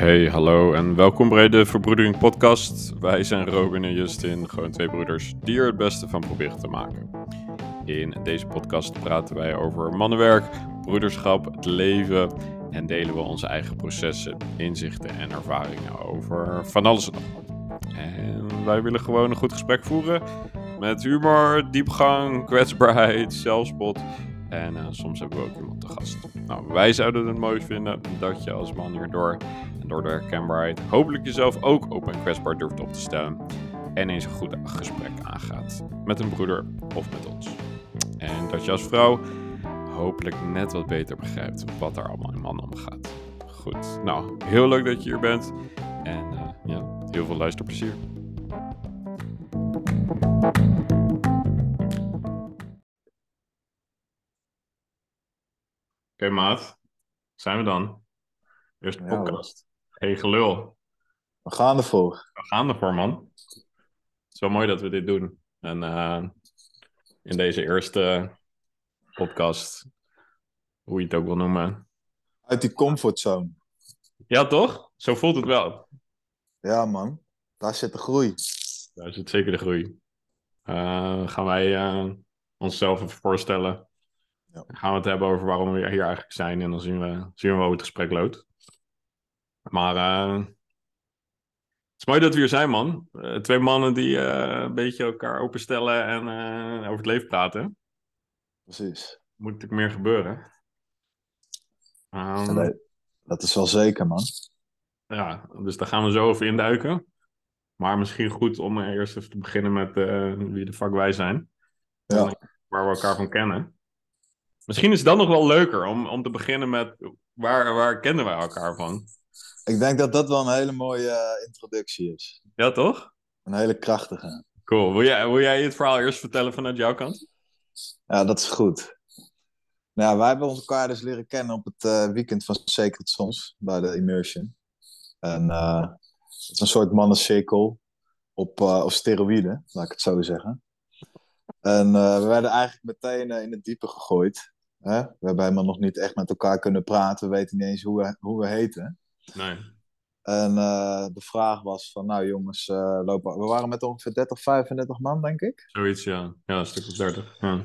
Hey, hallo en welkom bij de Verbroedering Podcast. Wij zijn Robin en Justin, gewoon twee broeders die er het beste van proberen te maken. In deze podcast praten wij over mannenwerk, broederschap, het leven en delen we onze eigen processen, inzichten en ervaringen over van alles en nog wat. En wij willen gewoon een goed gesprek voeren met humor, diepgang, kwetsbaarheid, zelfspot en eh, soms hebben we ook iemand te gast. Nou, wij zouden het mooi vinden dat je als man hierdoor en door de herkenbaarheid hopelijk jezelf ook open en kwetsbaar durft op te stellen. En eens een goed gesprek aangaat met een broeder of met ons. En dat je als vrouw hopelijk net wat beter begrijpt wat er allemaal in mannen omgaat. Goed, nou, heel leuk dat je hier bent. En uh, ja, heel veel luisterplezier. Okay, maat. Zijn we dan? Eerste Ja, podcast. Hey, gelul. We gaan ervoor. We gaan ervoor, man. Het is wel mooi dat we dit doen. En eh, in deze eerste podcast, hoe je het ook wil noemen. Uit die comfortzone. Ja, toch? Zo voelt het wel. Ja, man. Daar zit de groei. Daar zit zeker de groei. Eh, gaan wij eh, onszelf even voorstellen. Ja. Dan gaan we het hebben over waarom we hier eigenlijk zijn. En dan zien we, zien we hoe het gesprek loopt. Maar eh, het is mooi dat we hier zijn, man. Eh, twee mannen die eh, een beetje elkaar openstellen en eh, over het leven praten. Precies. Moet natuurlijk meer gebeuren. Ehm, dat- is wel zeker, man. Ja, dus daar gaan we zo over induiken. Maar misschien goed om eerst even te beginnen met eh, wie de fuck wij zijn. Ja. Waar we elkaar van kennen. Misschien is het dan nog wel leuker om, om te beginnen met waar, waar kennen wij elkaar van? Ik denk dat dat wel een hele mooie eh, introductie is. Ja, toch? Een hele krachtige. Cool. Wil jij, wil jij het verhaal eerst vertellen vanuit jouw kant? Ja, dat is goed. Nou, ja, wij hebben elkaar dus leren kennen op het eh, weekend van Sacred Sons bij de Immersion. En eh, het is een soort mannencirkel op, op steroïden, laat ik het zo zeggen. En we werden eigenlijk meteen in het diepe gegooid. Hè? We hebben helemaal nog niet echt met elkaar kunnen praten. We weten niet eens hoe we, hoe we heten. Nee. En eh, de vraag was van, nou jongens, eh, lopen... we waren met ongeveer 30, 35 man, denk ik. Zoiets, ja. Ja, een stuk of dertig. Ja.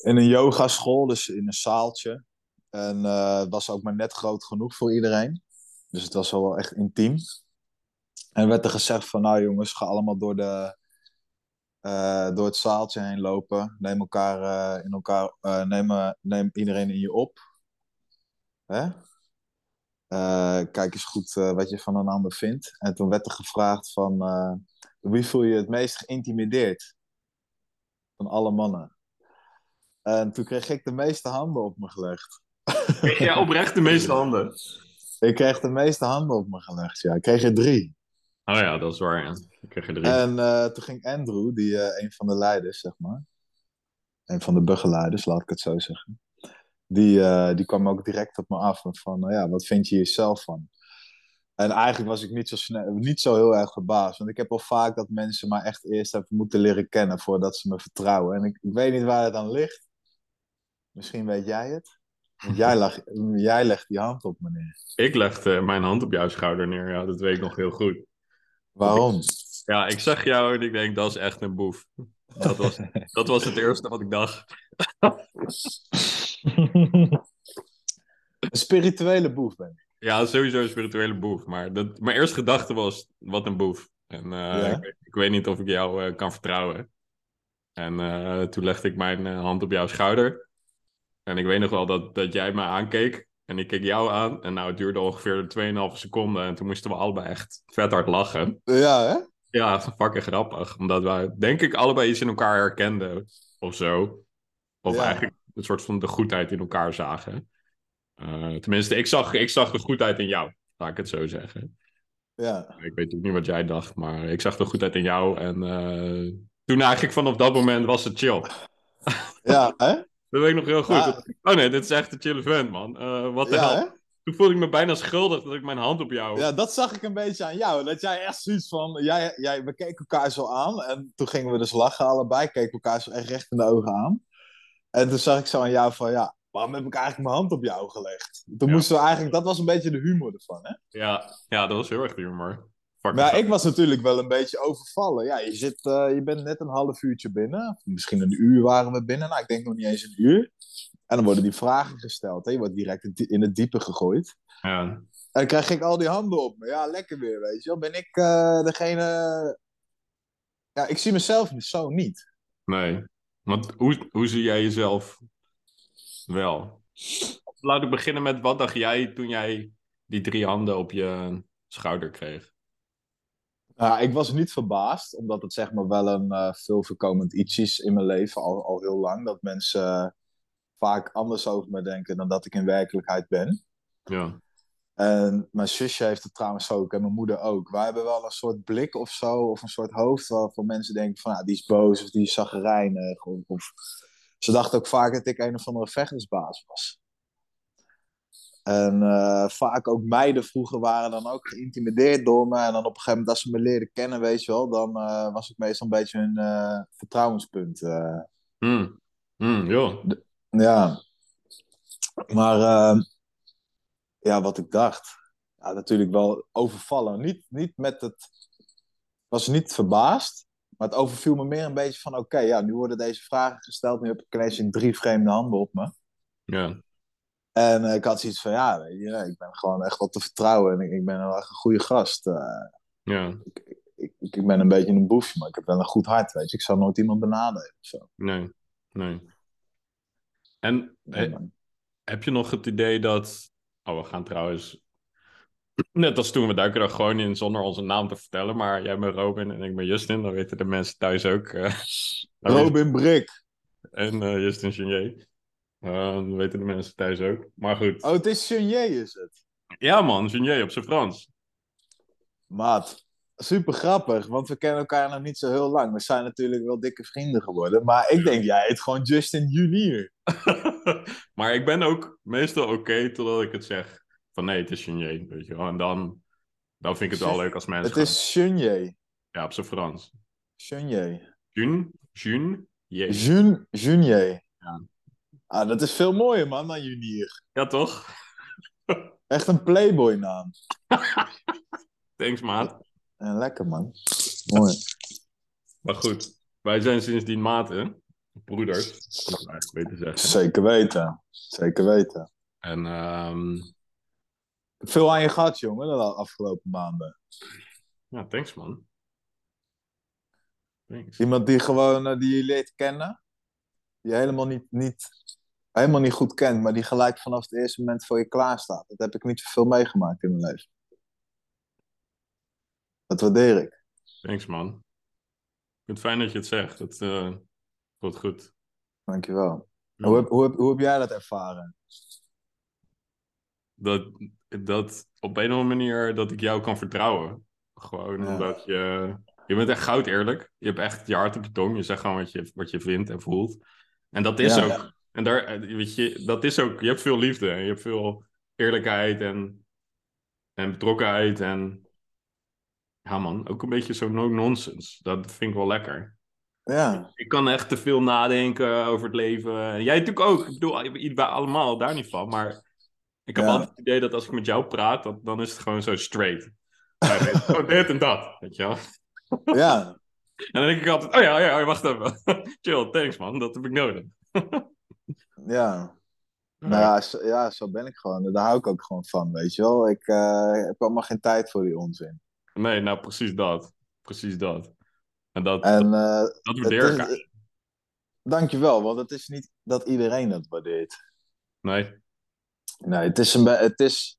In een yogaschool, dus in een zaaltje. En eh, het was ook maar net groot genoeg voor iedereen. Dus het was wel echt intiem. En werd er gezegd van, nou jongens, ga allemaal door, de, eh, door het zaaltje heen lopen. Neem elkaar, eh, in elkaar neem, neem iedereen in je op. Hè? Kijk eens goed wat je van een ander vindt. En toen werd er gevraagd van, wie voel je het meest geïntimideerd? Van alle mannen. En toen kreeg ik de meeste handen op me gelegd. ja, oprecht de meeste handen. Ik kreeg de meeste handen op me gelegd, ja. Ik kreeg er drie. Oh ja, dat is waar, ja. Ik kreeg er drie. En eh, toen ging Andrew, die, eh, een van de leiders, zeg maar. Een van de begeleiders, laat ik het zo zeggen. Die, eh, die kwam ook direct op me af. Van, nou ja, wat vind je jezelf van? En eigenlijk was ik niet zo, snel, niet zo heel erg verbaasd. Want ik heb al vaak dat mensen mij echt eerst hebben moeten leren kennen voordat ze me vertrouwen. En ik, ik weet niet waar het aan ligt. Misschien weet jij het. Want jij, lag, jij legt die hand op me neer. Ik legde mijn hand op jouw schouder neer, ja, dat weet ik nog heel goed. Waarom? Ja, ik zag jou en ik denk, dat is echt een boef. Dat was, dat was het eerste wat ik dacht. Een spirituele boef ben ik. Ja, sowieso een spirituele boef. Maar dat, mijn eerste gedachte was, wat een boef. En eh, Ja? ik, ik weet niet of ik jou eh, kan vertrouwen. En eh, toen legde ik mijn hand op jouw schouder. En ik weet nog wel dat, dat jij me aankeek. En ik keek jou aan. En nou, het duurde ongeveer 2,5 seconden. En toen moesten we allebei echt vet hard lachen. Ja, hè? Ja, fucking grappig. Omdat wij, denk ik, allebei iets in elkaar herkenden. Of zo. Of Ja. eigenlijk een soort van de goedheid in elkaar zagen. Eh, tenminste, ik zag, ik zag de goedheid in jou. Laat ik het zo zeggen. Ja. Ik weet ook niet wat jij dacht, maar ik zag de goedheid in jou. En eh, toen eigenlijk vanaf dat moment was het chill. Ja, hè? Dat weet ik nog heel goed. Ja. Oh nee, dit is echt een chille vent, man. Eh, wat de Ja, hel. hè? Toen voelde ik me bijna schuldig dat ik mijn hand op jou... Ja, dat zag ik een beetje aan jou. Dat jij echt zoiets van... Jij, jij, we keken elkaar zo aan. En toen gingen we dus lachen allebei. Keken elkaar zo echt recht in de ogen aan. En toen zag ik zo aan jou van... Ja, waarom heb ik eigenlijk mijn hand op jou gelegd? Toen Ja. moesten we eigenlijk, dat was een beetje de humor ervan, hè? Ja, ja, dat was heel erg humor. Maar ja, ik was natuurlijk wel een beetje overvallen. Ja, je, zit, eh, je bent net een half uurtje binnen. Misschien een uur waren we binnen. Nou, ik denk nog niet eens een uur. En dan worden die vragen gesteld. Hè? Je wordt direct in het diepe gegooid. Ja, En dan krijg ik al die handen op me. Ja, lekker weer, weet je wel. Ben ik eh, degene... Ja, ik zie mezelf zo niet. nee. Want hoe, hoe zie jij jezelf wel? Laat ik beginnen met wat dacht jij toen jij die drie handen op je schouder kreeg? Ja, ik was niet verbaasd, omdat het zeg maar wel een eh, veel voorkomend iets is in mijn leven, al, al heel lang. Dat mensen vaak anders over me denken dan dat ik in werkelijkheid ben. Ja, En mijn zusje heeft het trouwens ook en mijn moeder ook. Wij hebben wel een soort blik of zo, of een soort hoofd waarvan mensen denken van, ja, die is boos of die is zaggerijnig. Of, of... Ze dachten ook vaak dat ik een of andere vechtersbaas was. En eh, vaak ook meiden vroeger waren dan ook geïntimideerd door me. En dan op een gegeven moment, als ze me leerden kennen, weet je wel, dan eh, was ik meestal een beetje hun eh, vertrouwenspunt. Hmm. Hmm, joh. Ja, maar eh, ja, wat ik dacht, ja, natuurlijk wel overvallen. Niet, niet met het, was niet verbaasd, maar het overviel me meer een beetje van, oké, ja, nu worden deze vragen gesteld, nu heb ik ineens in drie vreemde handen op me. Ja, En ik had zoiets van, ja, weet je, ik ben gewoon echt wel te vertrouwen en ik, ik ben wel echt een goede gast. Eh, ja, ik, ik, ik ben een beetje een boefje, maar ik heb wel een goed hart, weet je. Ik zou nooit iemand benadelen of zo. nee, nee. En heb je nog het idee dat... Oh, we gaan trouwens... Net als toen we duiken er gewoon in zonder onze naam te vertellen. Maar jij bent Robin en ik ben Justin. Dan weten de mensen thuis ook. eh, Robin Brik. En eh, Justin Genier. Eh, dat weten de mensen thuis ook. Maar goed. Oh, het is Chenier, is het? Ja man, Genier op zijn Frans. Maat, super grappig, want we kennen elkaar nog niet zo heel lang. We zijn natuurlijk wel dikke vrienden geworden. Maar ik denk, jij heet gewoon Justin Junior. maar ik ben ook meestal oké totdat ik het zeg. Van nee, het is Genier. Weet je wel. En dan, dan vind ik het wel leuk als mensen Het is Chenier. gaan- Ja, op zijn Frans. Chenier. Jun, Jun. Jun, Junior. Ja. Ah, dat is veel mooier, man, dan Junior. Ja, toch? Echt een playboy naam. Thanks, maat. Ja, lekker, man. Mooi. Maar goed, wij zijn sindsdien maten. Broeders, eigenlijk beter zeggen. Zeker weten. Zeker weten. En ehm, veel aan je gehad, jongen, de afgelopen maanden. ja, thanks man. Thanks. Iemand die gewoon, eh, die je leert kennen. Die je helemaal niet, niet, helemaal niet goed kent, maar die gelijk vanaf het eerste moment voor je klaar staat. Dat heb ik niet zoveel meegemaakt in mijn leven. Dat waardeer ik. Thanks man. Ik vind het fijn dat je het zegt. Het eh voelt goed. Dankjewel. Ja. Hoe, heb, hoe, heb, hoe heb jij dat ervaren? Dat, dat op een of andere manier dat ik jou kan vertrouwen. Gewoon Ja. omdat je... Je bent echt goud eerlijk. Je hebt echt je hart op je tong. Je zegt gewoon wat je, wat je vindt en voelt. En dat is Ja. ook... En daar, eh, weet je, dat is ook... Je hebt veel liefde en je hebt veel eerlijkheid en, en betrokkenheid en... Ja man, ook een beetje zo no-nonsense. Dat vind ik wel lekker. Ja, Ik kan echt te veel nadenken over het leven. En Jij natuurlijk ook. Ik bedoel, wij allemaal, daar niet van. Maar ik heb Ja. altijd het idee dat als ik met jou praat, dat, dan is het gewoon zo straight. Ja, gewoon dit en dat, weet je wel. ja, En dan denk ik altijd, oh ja, ja, ja, wacht even. Chill, thanks man, dat heb ik nodig. ja. Nou ja zo, ja, zo ben ik gewoon. Daar hou ik ook gewoon van, weet je wel. Ik eh, heb allemaal geen tijd voor die onzin. Nee, nou precies dat. Precies dat. En dat, En dat het waardeer ik. is, dankjewel, want het is niet dat iedereen dat waardeert. Nee, Nee, het, is een het is,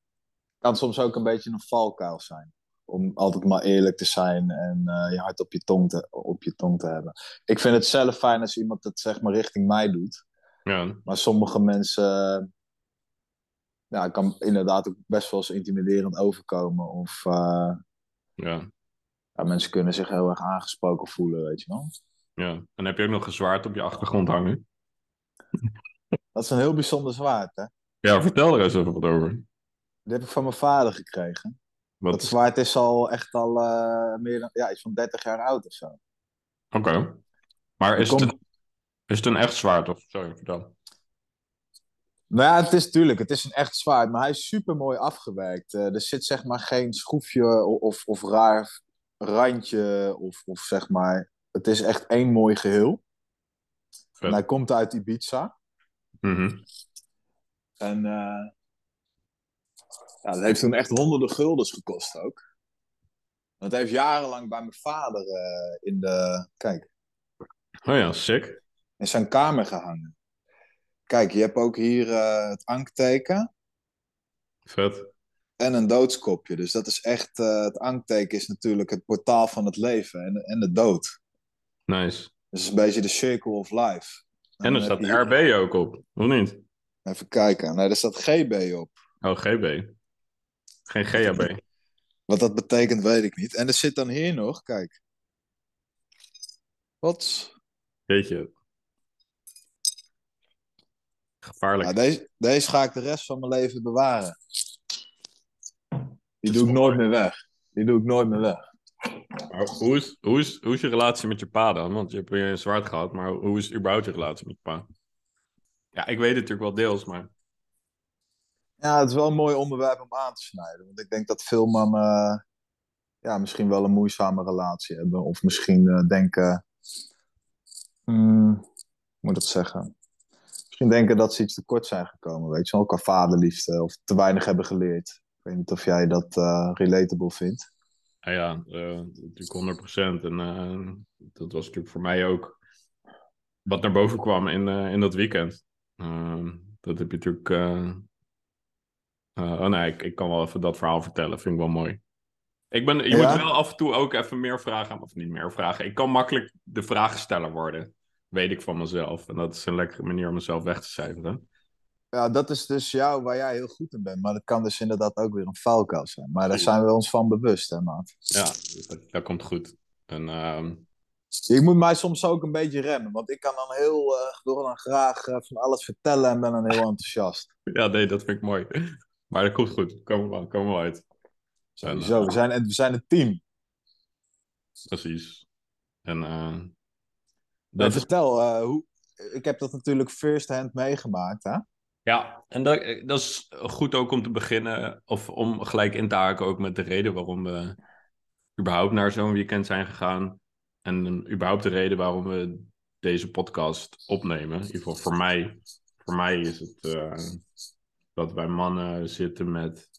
kan soms ook een beetje een valkuil zijn. Om altijd maar eerlijk te zijn en eh, je hart op je, tong te, op je tong te hebben. Ik vind het zelf fijn als iemand het zeg maar richting mij doet. ja, Maar sommige mensen eh, ja, kan inderdaad ook best wel eens intimiderend overkomen. Of eh, ja, ja, mensen kunnen zich heel erg aangesproken voelen, weet je wel. ja. En heb je ook nog een zwaard op je achtergrond hangen? Dat is een heel bijzonder zwaard, hè. Ja, vertel er eens even wat over. Die heb ik van mijn vader gekregen. Wat... Dat zwaard is al echt al eh, meer dan, ja, iets van 30 jaar oud of zo. Oké. Maar is het, een, is het een echt zwaard of... Sorry, vertel. Nou ja, het is natuurlijk, het is een echt zwaard, maar hij is super mooi afgewerkt. Eh, er zit zeg maar geen schroefje of, of raar randje, of, of zeg maar, het is echt één mooi geheel. En hij komt uit Ibiza. Mhm. En eh, ja, dat heeft toen echt honderden guldens gekost ook. Dat heeft jarenlang bij mijn vader eh, in de, kijk, Oh ja, sick. in zijn kamer gehangen. Kijk, je hebt ook hier eh, het ankteken Vet. en een doodskopje. Dus dat is echt, eh, het ankteken is natuurlijk het portaal van het leven en, en de dood. Nice. Dus een beetje de circle of life. En er staat RB ook op, of niet? Even kijken. Nee, er staat GB op. Oh, GB. Geen GHB. Wat dat betekent, weet ik niet. En er zit dan hier nog, kijk. Wat? Weet je. Gevaarlijk. Nou, deze, deze ga ik de rest van mijn leven bewaren. Die doe ik nooit meer weg. Die doe ik nooit meer weg. Maar hoe, is, hoe, is, hoe is je relatie met je pa dan? Want je hebt weer een zwart gehad, maar hoe is überhaupt je relatie met je pa? Ja, ik weet het natuurlijk wel deels, maar... Ja, het is wel een mooi onderwerp om aan te snijden. Want ik denk dat veel mannen ja, misschien wel een moeizame relatie hebben. Of misschien eh, denken... hmm, hoe moet ik dat zeggen? Misschien denken dat ze iets tekort zijn gekomen, weet je wel. Qua vaderliefde. Of te weinig hebben geleerd. Ik weet niet of jij dat eh, relatable vindt. Ja, ja eh, natuurlijk 100%. En dat was natuurlijk voor mij ook wat naar boven kwam in, in dat weekend. Dat heb je natuurlijk... eh, oh nee, ik, ik kan wel even dat verhaal vertellen. Vind ik wel mooi. Ik ben, je Ja? moet wel af en toe ook even meer vragen, of niet meer vragen. Ik kan makkelijk de vraagsteller worden, weet ik van mezelf. En dat is een lekkere manier om mezelf weg te cijferen. Ja, dat is dus jou waar jij heel goed in bent. Maar dat kan dus inderdaad ook weer een valkuil zijn. Maar daar zijn we ons van bewust, hè, maat. Ja, dat, dat komt goed. En ehm, Je moet mij soms ook een beetje remmen. Want ik kan dan heel, ik wil dan graag eh, van alles vertellen en ben dan heel enthousiast. ja, nee, dat vind ik mooi. Maar dat komt goed, komen we komen we uit. Zo, we zijn, we zijn een team. Precies. En eh, dat is, vertel, eh, hoe, ik heb dat natuurlijk first hand meegemaakt, hè? ja, en dat, dat is goed ook om te beginnen, of om gelijk in te haken ook met de reden waarom we überhaupt naar zo'n weekend zijn gegaan. En überhaupt de reden waarom we deze podcast opnemen. In ieder geval voor mij. Voor mij is het eh, dat wij mannen zitten met.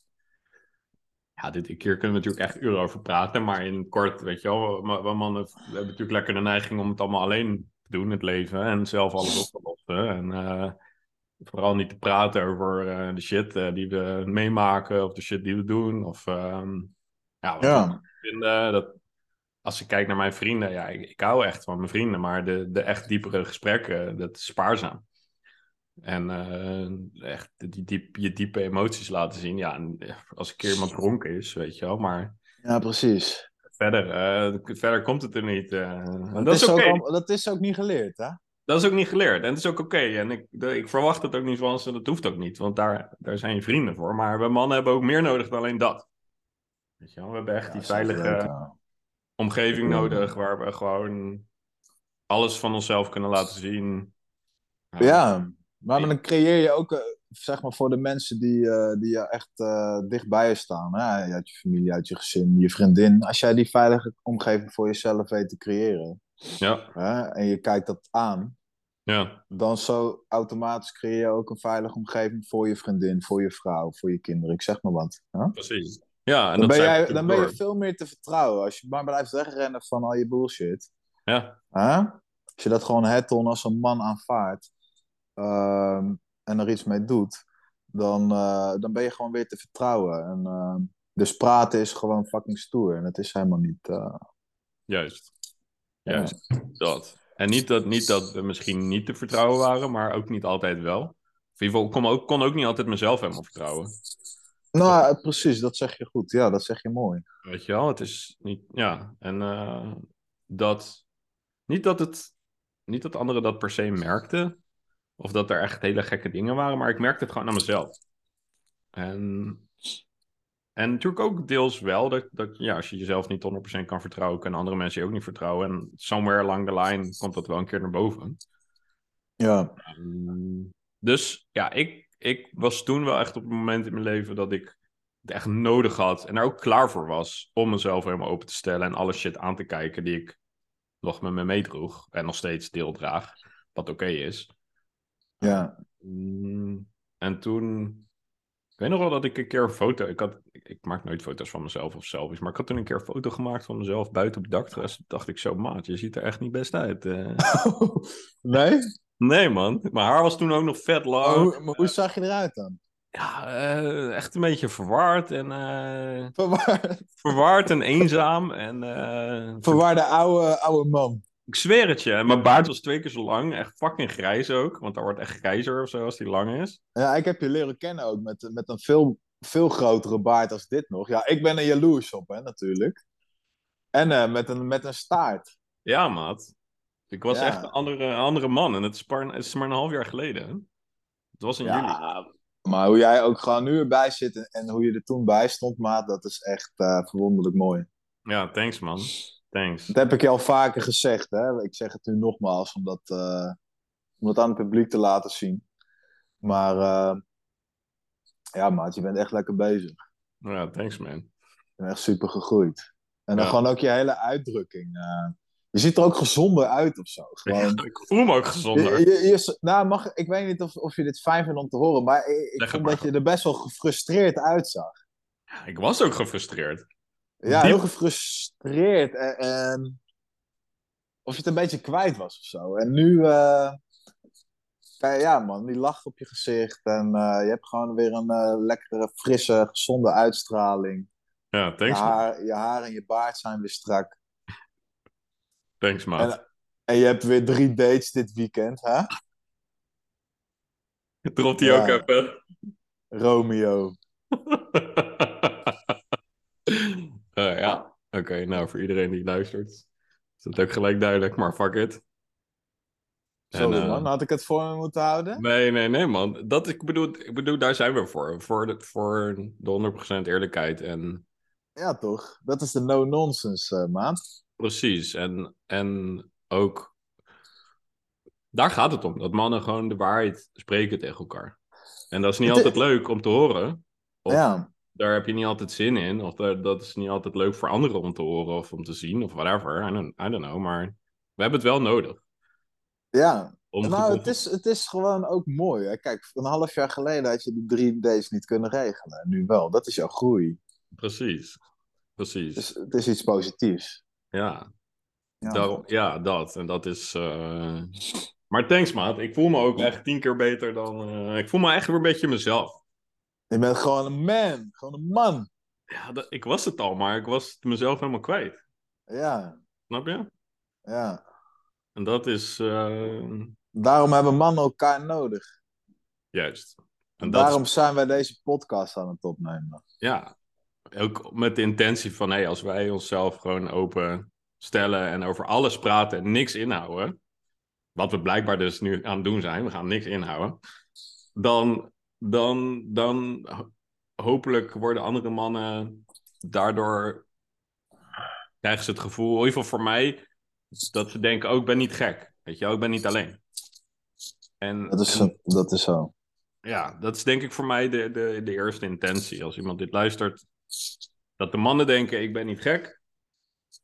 Ja, dit keer kunnen we natuurlijk echt uren over praten. Maar in kort, weet je wel, we, mannen we hebben natuurlijk lekker de neiging om het allemaal alleen te doen, het leven. En zelf alles op te lossen. En eh, vooral niet te praten over eh, de shit eh, die we meemaken. Of de shit die we doen. Of ehm, ja, wat we Ja. vinden. Dat, als ik kijk naar mijn vrienden, ja, ik, ik hou echt van mijn vrienden, maar de, de echt diepere gesprekken, dat is spaarzaam. En eh, echt die diep, je diepe emoties laten zien. Ja, eh, als een keer iemand dronken is, weet je wel. Maar Ja, precies. verder, eh, verder komt het er niet. Dat, dat is ook, al- dat is ook niet geleerd, hè? Dat is ook niet geleerd. En het is ook oké. En ik, de- ik verwacht het ook niet van ze. Dat hoeft ook niet. Want daar, daar zijn je vrienden voor. Maar we mannen hebben ook meer nodig dan alleen dat. Weet je wel? We hebben echt die Ja, veilige omgeving nodig waar we gewoon alles van onszelf kunnen laten zien. Ja, maar dan creëer je ook, eh, zeg maar, voor de mensen die, eh, die je echt eh, dichtbij je staan. Hè? Uit je familie, uit je gezin, je vriendin. Als jij die veilige omgeving voor jezelf weet te creëren Ja, hè? en je kijkt dat aan, ja, dan zo automatisch creëer je ook een veilige omgeving voor je vriendin, voor je vrouw, voor je kinderen. Ik zeg maar wat. Hè? precies. Ja, en Dan, ben jij, dan ben je veel meer te vertrouwen. Als je maar blijft wegrennen van al je bullshit. Ja, Hè? Als je dat gewoon het-on als een man aanvaardt ehm, en er iets mee doet, dan, eh, dan ben je gewoon weer te vertrouwen. En, ehm, dus praten is gewoon fucking stoer en het is helemaal niet. eh, juist. Juist, dat. En niet dat, niet dat we misschien niet te vertrouwen waren, maar ook niet altijd wel. Of in ieder geval, ik kon ook, kon ook niet altijd mezelf helemaal vertrouwen. Nou, eh, precies, dat zeg je goed. Ja, dat zeg je mooi. Weet je wel, het is niet, ja. En dat, niet dat het, niet dat anderen dat per se merkten, of dat er echt hele gekke dingen waren, maar ik merkte het gewoon aan mezelf. En, en natuurlijk ook deels wel, dat, dat ja, als je jezelf niet 100% kan vertrouwen, kunnen andere mensen je ook niet vertrouwen. En somewhere along the line komt dat wel een keer naar boven. Ja, Ehm, dus ja, ik, ik was toen wel echt op het moment in mijn leven dat ik het echt nodig had en er ook klaar voor was om mezelf helemaal open te stellen en alle shit aan te kijken die ik nog met me meedroeg en nog steeds deel draag, wat oké is. Ja. Mm, en toen, ik weet nog wel dat ik een keer een foto, ik, had, ik, maak nooit foto's van mezelf of selfies, maar ik had toen een keer een foto gemaakt van mezelf buiten op het dakterras. Toen dacht ik zo, maat, je ziet er echt niet best uit. eh." nee? nee man, mijn haar was toen ook nog vet lang. Maar hoe, maar hoe zag je eruit dan? Ja, eh, echt een beetje verward en eh, Verwaard. verward en eenzaam. En eh, Verwaarde oude, oude man. Ik zweer het je, mijn baard was twee keer zo lang, echt fucking grijs ook, want daar wordt echt grijzer of zo als die lang is. Ja, ik heb je leren kennen ook met, met een veel, veel grotere baard als dit nog. Ja, ik ben er jaloers op, hè, natuurlijk. En eh, met, een, met een staart. Ja, maat. Ik was Ja. echt een andere, een andere man en het is, maar, het is maar een half jaar geleden. hè. Het was in juli. Ja, maar hoe jij ook gewoon nu erbij zit en, en hoe je er toen bij stond, maat, dat is echt eh, verwonderlijk mooi. Ja, thanks man. Thanks. Dat heb ik je al vaker gezegd, hè. Ik zeg het nu nogmaals, om dat, eh, om dat aan het publiek te laten zien. Maar eh, ja, maat, je bent echt lekker bezig. Ja, thanks man. Je bent echt super gegroeid. En dan Ja. gewoon ook je hele uitdrukking. eh, je ziet er ook gezonder uit of zo. Gewoon, Ik voel me ook gezonder. Je- je- je- nou, mag, ik weet niet of, of je dit fijn vindt om te horen, maar ik, ik vond maar. dat je er best wel gefrustreerd uitzag. Ik was ook gefrustreerd. Ja, heel gefrustreerd. En, en of je het een beetje kwijt was of zo. En nu, eh, ja, ja man, die lach op je gezicht. En eh, je hebt gewoon weer een eh, lekkere, frisse, gezonde uitstraling. Ja, Je thanks man. haar, je haar en je baard zijn weer strak. Thanks man. En, en je hebt weer drie dates dit weekend, hè? Dropt hij Ja. ook even. Romeo. Eh, ja, oké. nou, voor iedereen die luistert, is het ook gelijk duidelijk, maar fuck it. Sorry En, eh, man, had ik het voor me moeten houden? Nee, nee, nee, man. Dat, ik, bedoel, ik bedoel, daar zijn we voor. Voor de, voor de 100% eerlijkheid. En Ja, toch? Dat is de no-nonsense, eh, maat. precies. En, en ook, daar gaat het om. Dat mannen gewoon de waarheid spreken tegen elkaar. En dat is niet Het- altijd leuk om te horen. Of Ja. Daar heb je niet altijd zin in. Of daar- dat is niet altijd leuk voor anderen om te horen of om te zien. Of whatever. I don't, I don't know. Maar we hebben het wel nodig. Ja, Om nou, het is, het is gewoon ook mooi. Hè? Kijk, een half jaar geleden had je die drie days niet kunnen regelen. En nu wel. Dat is jouw groei. Precies. Precies. Dus het is iets positiefs. ja. Ja, Daarom, ja, dat. En dat is. eh, Maar thanks, maat. Ik voel me ook echt tien keer beter dan. eh, Ik voel me echt weer een beetje mezelf. Je bent gewoon een man. Gewoon een man. Ja, dat... ik was het al, maar ik was het mezelf helemaal kwijt. Ja, Snap je? ja. En dat is. eh, Daarom hebben mannen elkaar nodig. Juist. En En dat daarom is, zijn wij deze podcast aan het opnemen. ja. Ook met de intentie van, hé, als wij onszelf gewoon open stellen en over alles praten en niks inhouden, wat we blijkbaar dus nu aan het doen zijn, we gaan niks inhouden, dan, dan, dan ho- hopelijk worden andere mannen daardoor, krijgen ze het gevoel, in ieder geval voor mij, dat ze denken, oh, ik ben niet gek. Weet je wel, ik ben niet alleen. En, Dat is, en- dat is zo. ja, dat is denk ik voor mij de, de, de eerste intentie. Als iemand dit luistert, dat de mannen denken, ik ben niet gek.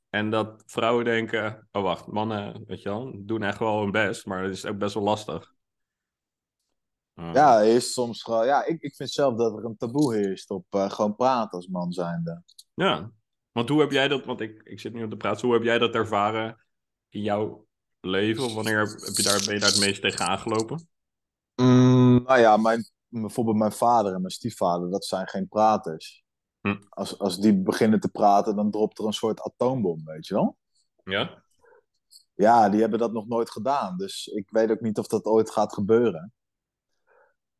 En dat vrouwen denken, oh wacht, mannen, weet je wel, doen echt wel hun best, maar het is ook best wel lastig. Uh, Ja, is soms gewoon... Ja, ik, ik vind zelf dat er een taboe heerst op eh, gewoon praten als man zijnde. ja. Want hoe heb jij dat, want ik, ik zit nu op de praat, hoe heb jij dat ervaren in jouw leven? Of wanneer heb je daar, ben je daar het meest tegen aangelopen? Mm, nou ja, mijn, bijvoorbeeld mijn vader en mijn stiefvader, dat zijn geen praters. Hm. Als, als die beginnen te praten, dan dropt er een soort atoombom, weet je wel? Ja? Ja, die hebben dat nog nooit gedaan. Dus ik weet ook niet of dat ooit gaat gebeuren.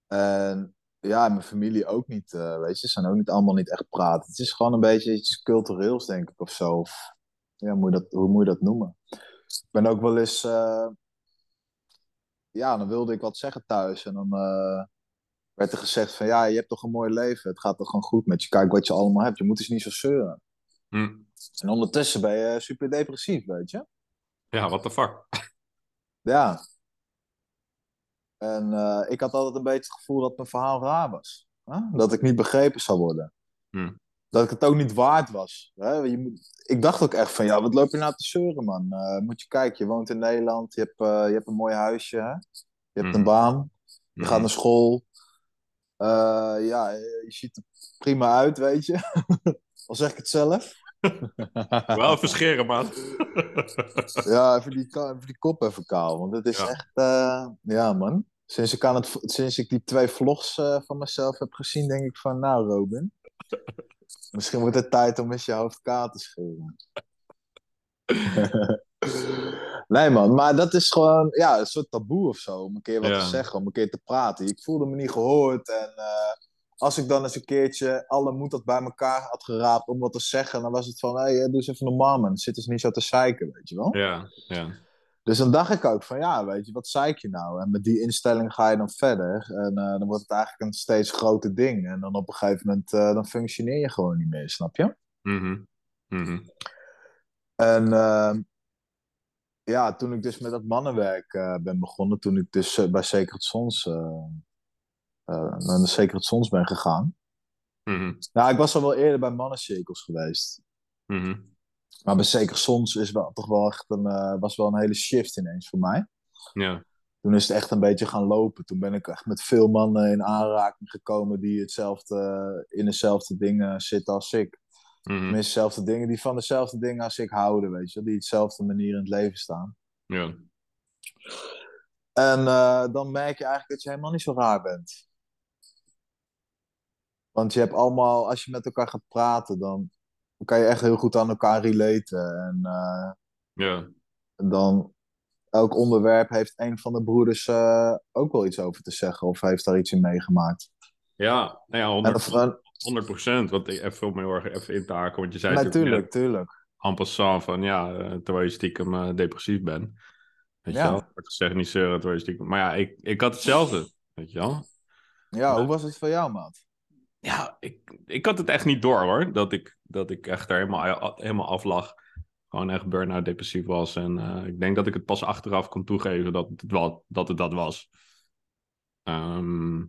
En ja, mijn familie ook niet, eh, weet je. Ze zijn ook niet allemaal niet echt praten. Het is gewoon een beetje iets cultureels, denk ik, of zo. Of, ja, hoe moet je dat, hoe moet je dat noemen? Ik ben ook wel eens... eh, ja, dan wilde ik wat zeggen thuis. En dan eh, werd er gezegd van... Ja, je hebt toch een mooi leven. Het gaat toch gewoon goed met je. Kijk wat je allemaal hebt. Je moet eens niet zo zeuren. Hm. En ondertussen ben je super depressief, weet je. Ja, what the fuck? Ja. En eh, ik had altijd een beetje het gevoel dat mijn verhaal raar was. Hè? Dat ik niet begrepen zou worden. Hm. Dat ik het ook niet waard was. Hè? Je moet, ik dacht ook echt van, ja, wat loop je nou te zeuren, man? Eh, moet je kijken, je woont in Nederland, je hebt, eh, je hebt een mooi huisje, hè? je hebt Mhm. een baan, je Mhm. gaat naar school. Ja, je ziet er prima uit, weet je. Al zeg ik het zelf. Wel even scheren, man. Ja, even die, even die kop even kaal. Want het is Ja. echt... eh, ja, man. Sinds ik, aan het, sinds ik die twee vlogs eh, van mezelf heb gezien, denk ik van... Nou, Robin. Misschien wordt het tijd om eens je hoofd kaal te scheren. nee, man. Maar dat is gewoon... Ja, een soort taboe of zo. Om een keer wat Ja. te zeggen. Om een keer te praten. Ik voelde me niet gehoord. En eh, als ik dan eens een keertje alle moed had bij elkaar had geraapt om wat te zeggen... Dan was het van... Hé, hey, doe eens even normaal, man. Zit eens niet zo te zeiken, weet je wel? Ja, ja. Dus dan dacht ik ook van ja, weet je, wat zei ik je nou? En met die instelling ga je dan verder. En eh, dan wordt het eigenlijk een steeds groter ding. En dan op een gegeven moment eh, dan functioneer je gewoon niet meer, snap je? Mhm. Mhm. En ehm, ja, toen ik dus met dat mannenwerk eh, ben begonnen, toen ik dus eh, bij Sacred Sons, eh, eh, naar de Sacred Sons ben gegaan. Mhm. Nou, ik was al wel eerder bij mannencirkels geweest. Mhm. Maar bij Sacred Sons is wel, toch wel echt een, eh, was wel een hele shift ineens voor mij. Ja. Toen is het echt een beetje gaan lopen. Toen ben ik echt met veel mannen in aanraking gekomen die hetzelfde, in dezelfde dingen zitten als ik. Tenminste, dezelfde dingen, die van dezelfde dingen als ik houden, weet je. Die hetzelfde manier in het leven staan. Ja. En eh, dan merk je eigenlijk dat je helemaal niet zo raar bent. Want je hebt allemaal, als je met elkaar gaat praten, dan kan je echt heel goed aan elkaar relaten. En eh, Ja. dan elk onderwerp heeft een van de broeders eh, ook wel iets over te zeggen of heeft daar iets in meegemaakt. Ja, nou ja, En 100, dan, 100 procent. Want ik even om heel erg even in te haken, want je zei natuurlijk tuurlijk. en passant van ja, eh, terwijl je stiekem depressief bent. Weet Ja. je wel? Ik zeg niet zeuren terwijl je stiekem... Maar ja, ik, ik had hetzelfde, weet je wel? Ja, hoe was het voor jou, maat? Ja, ik, ik had het echt niet door hoor. Dat ik, dat ik echt er helemaal, helemaal af lag. Gewoon echt burn-out depressief was. En eh, ik denk dat ik het pas achteraf kon toegeven dat het, dat, het dat was. Ehm,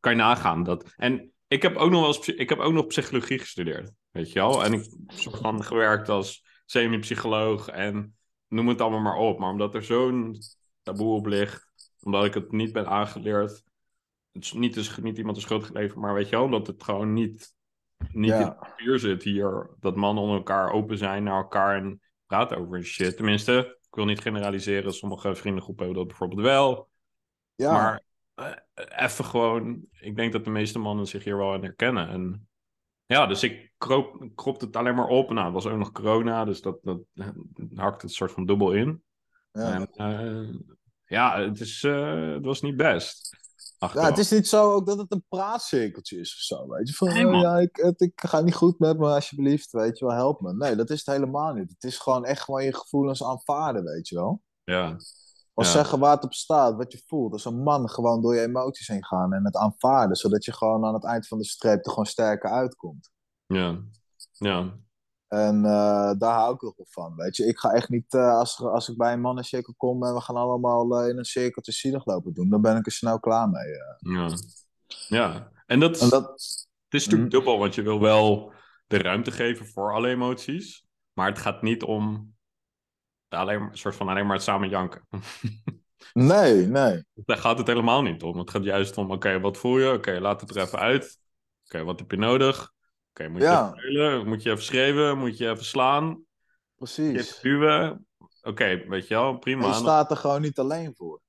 kan je nagaan. Dat... En ik heb ook nog wel ik heb ook nog psychologie gestudeerd. Weet je wel? En ik heb gewerkt als semi-psycholoog en noem het allemaal maar op. Maar omdat er zo'n taboe op ligt, omdat ik het niet ben aangeleerd, het is niet, dus, niet iemand de schuld geleverd, maar weet je wel, omdat het gewoon niet, niet Ja. in het papier zit hier, dat mannen onder elkaar open zijn naar elkaar en praten over shit. Tenminste, ik wil niet generaliseren, sommige vriendengroepen hebben dat bijvoorbeeld wel. Ja, Maar eh, even gewoon, ik denk dat de meeste mannen zich hier wel in herkennen. En ja, dus ik kroop, kropte het alleen maar op. Nou, het was ook nog corona, dus dat, dat hakte het soort van dubbel in. ja. En eh, ja, het, is, eh, het was niet best. Ja, het is niet zo ook dat het een praatcirkeltje is of zo, weet je. Van, Nee, oh, ja, ik, het, ik ga niet goed met me, alsjeblieft, weet je wel, help me. Nee, dat is het helemaal niet. Het is gewoon echt gewoon je gevoelens aanvaarden, weet je wel. Ja, Of Ja. zeggen waar het op staat, wat je voelt. Als een man gewoon door je emoties heen gaan en het aanvaarden, zodat je gewoon aan het eind van de streep er gewoon sterker uitkomt. ja, ja. En eh, daar hou ik ook wel van, weet je. Ik ga echt niet, eh, als, als ik bij een mannencirkel kom en we gaan allemaal eh, in een cirkeltje zielig lopen doen, dan ben ik er snel klaar mee. Ja, ja. En dat, En dat, het is natuurlijk dubbel, want je wil wel de ruimte geven voor alle emoties. Maar het gaat niet om alleen, maar- soort van alleen maar het samen janken. nee, nee. Daar gaat het helemaal niet om. Het gaat juist om, oké, wat voel je? Oké, laat het er even uit. Oké, wat heb je nodig? Oké, moet je Ja. Moet je even schreeuwen? Moet je even slaan? Precies. duwen? Oké, weet je wel, prima. je staat er gewoon niet alleen voor.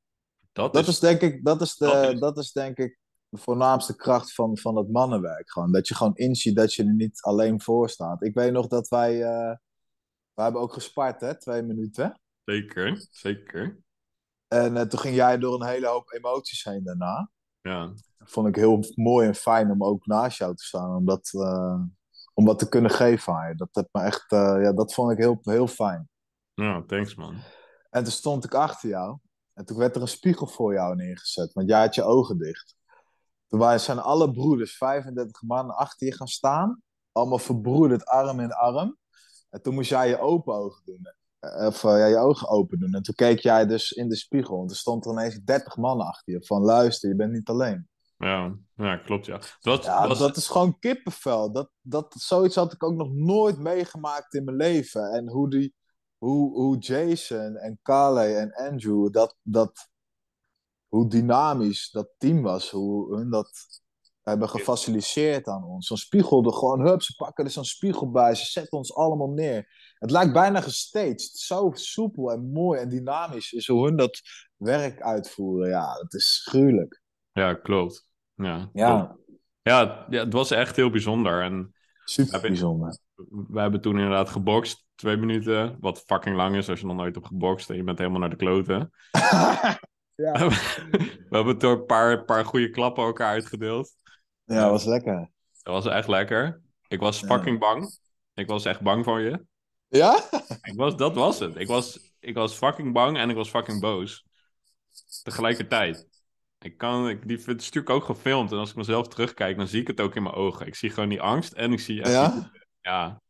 dat, Dat is, is denk ik, dat is de, dat is- dat is denk ik de voornaamste kracht van, van het mannenwerk. Gewoon. Dat je gewoon inziet dat je er niet alleen voor staat. Ik weet nog dat wij, eh we hebben ook gespart, hè, twee minuten. zeker, zeker. En eh, toen ging jij door een hele hoop emoties heen daarna. Ja, vond ik heel mooi en fijn om ook naast jou te staan. Om dat, eh, om dat te kunnen geven aan je. Dat, me echt, eh, ja, dat vond ik heel, heel fijn. ja, thanks man. En toen stond ik achter jou. En toen werd er een spiegel voor jou neergezet. Want jij had je ogen dicht. Toen zijn alle broeders, 35 mannen, achter je gaan staan. Allemaal verbroederd, arm in arm. En toen moest jij je open ogen doen. of ja, je ogen open doen. En toen keek jij dus in de spiegel. En er stond er ineens 30 mannen achter je. Van luister, je bent niet alleen. Ja, ja klopt ja. Dat, Ja, was, dat is gewoon kippenvel. Dat, dat, zoiets had ik ook nog nooit meegemaakt in mijn leven. En hoe, die, hoe, hoe Jason en Kale en Andrew, dat, dat, hoe dynamisch dat team was. Hoe hun dat hebben gefaciliteerd aan ons. Zo'n spiegel er gewoon, hup, ze pakken er zo'n spiegel bij. Ze zetten ons allemaal neer. Het lijkt bijna gestaged. Zo soepel en mooi en dynamisch is hoe hun dat werk uitvoeren. Ja, dat is gruwelijk. ja, klopt. Ja. Ja, Ja, ja, het was echt heel bijzonder. En super bijzonder. we hebben toen inderdaad gebokst, twee minuten. Wat fucking lang is als je nog nooit hebt gebokst en je bent helemaal naar de kloten. ja. we hebben toen een paar, paar goede klappen elkaar uitgedeeld. ja, was lekker. Dat was echt lekker. Ik was Ja. fucking bang. Ik was echt bang voor je. Ja? Ik was, dat was het. Ik was, ik was fucking bang en ik was fucking boos. Tegelijkertijd. Ik kan, ik, die, het is natuurlijk ook gefilmd. En als ik mezelf terugkijk, dan zie ik het ook in mijn ogen. Ik zie gewoon die angst en ik zie... Ja? ja,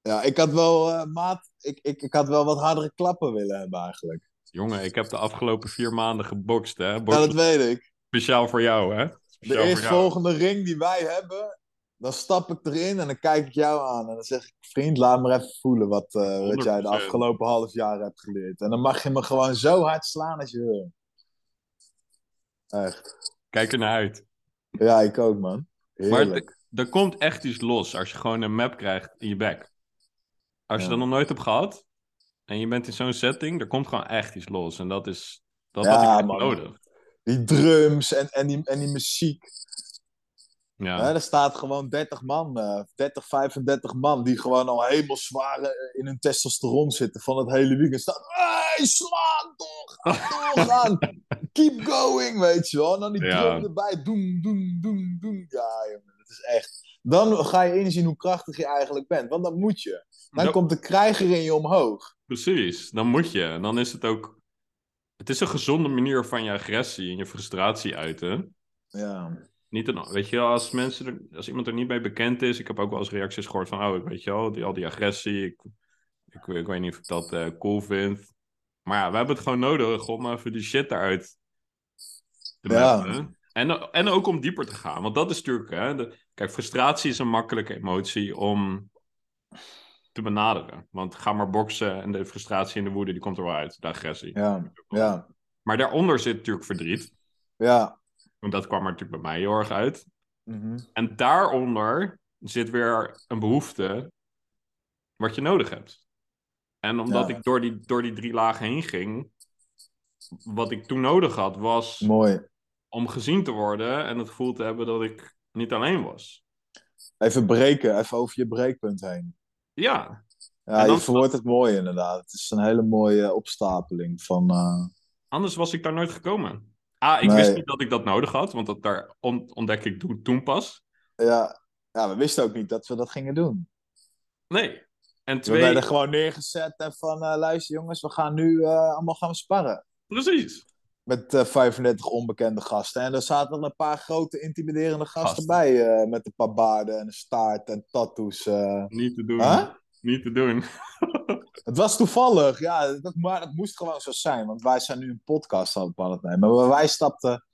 Ja, ik had wel, eh, maat, ik, ik, ik had wel wat hardere klappen willen hebben eigenlijk. jongen, ik heb de afgelopen vier maanden gebokst, hè. Ja, dat weet ik. speciaal voor jou, hè. De Speciaal eerstvolgende ring die wij hebben, dan stap ik erin en dan kijk ik jou aan. En dan zeg ik, vriend, laat me even voelen wat, eh, wat jij de 100%. afgelopen half jaar hebt geleerd. En dan mag je me gewoon zo hard slaan als je wil. Echt. Kijk er naar uit. Ja, ik ook, man. Maar er, komt echt iets los als je gewoon een map krijgt in je bek. Als je dat nog nooit hebt gehad en je bent in zo'n setting, er komt gewoon echt iets los. En dat is, dat Ja, had ik man. nodig. Die drums en, en, die, en die muziek. Ja. Er staat gewoon 30 man, eh 30, 35 man, die gewoon al helemaal zwaar eh, in hun testosteron zitten van het hele weekend. Staan, hey, slaan ga doorgaan, keep going, weet je wel. En dan die Ja. drum erbij, doen, doen, doen, doen. Ja, jongen, dat is echt. Dan ga je inzien hoe krachtig je eigenlijk bent, want dat moet je. Dan komt de krijger in je omhoog. Precies, dan moet je. En dan is het ook. Het is een gezonde manier van je agressie en je frustratie uiten. Ja, Niet een, weet je wel, als mensen er, als iemand er niet mee bekend is, ik heb ook wel eens reacties gehoord van, oh, ik weet je wel, die, al die agressie, ik, ik, ik weet niet of ik dat eh, cool vind. Maar ja, we hebben het gewoon nodig om even die shit eruit te Ja. mappen. En, en ook om dieper te gaan, want dat is natuurlijk, hè, de, kijk, frustratie is een makkelijke emotie om te benaderen. Want ga maar boksen en de frustratie en de woede, die komt er wel uit, de agressie. ja, ja, Maar daaronder zit natuurlijk verdriet. ja. Want dat kwam er natuurlijk bij mij heel erg uit. Mhm. En daaronder zit weer een behoefte wat je nodig hebt. En omdat Ja. ik door die, door die drie lagen heen ging, wat ik toen nodig had, was Mooi. om gezien te worden en het gevoel te hebben dat ik niet alleen was. Even breken, even over je breekpunt heen. Ja, Ja, je verwoordt het mooi inderdaad. Het is een hele mooie opstapeling van... eh, anders was ik daar nooit gekomen. Ah, ik Nee. wist niet dat ik dat nodig had, want dat daar on- ontdek ik toen, toen pas. Ja, ja, we wisten ook niet dat we dat gingen doen. Nee. En We werden gewoon neergezet en van, eh, luister jongens, we gaan nu eh, allemaal gaan sparren. precies. Met eh 35 onbekende gasten. En er zaten er een paar grote intimiderende gasten Gasten. bij. eh, met een paar baarden en een staart en tattoos. eh. Niet te doen. Huh? Niet te doen. Het was toevallig, ja, dat, maar het moest gewoon zo zijn. Want wij zijn nu een podcast aan het nemen. Maar wij stapten...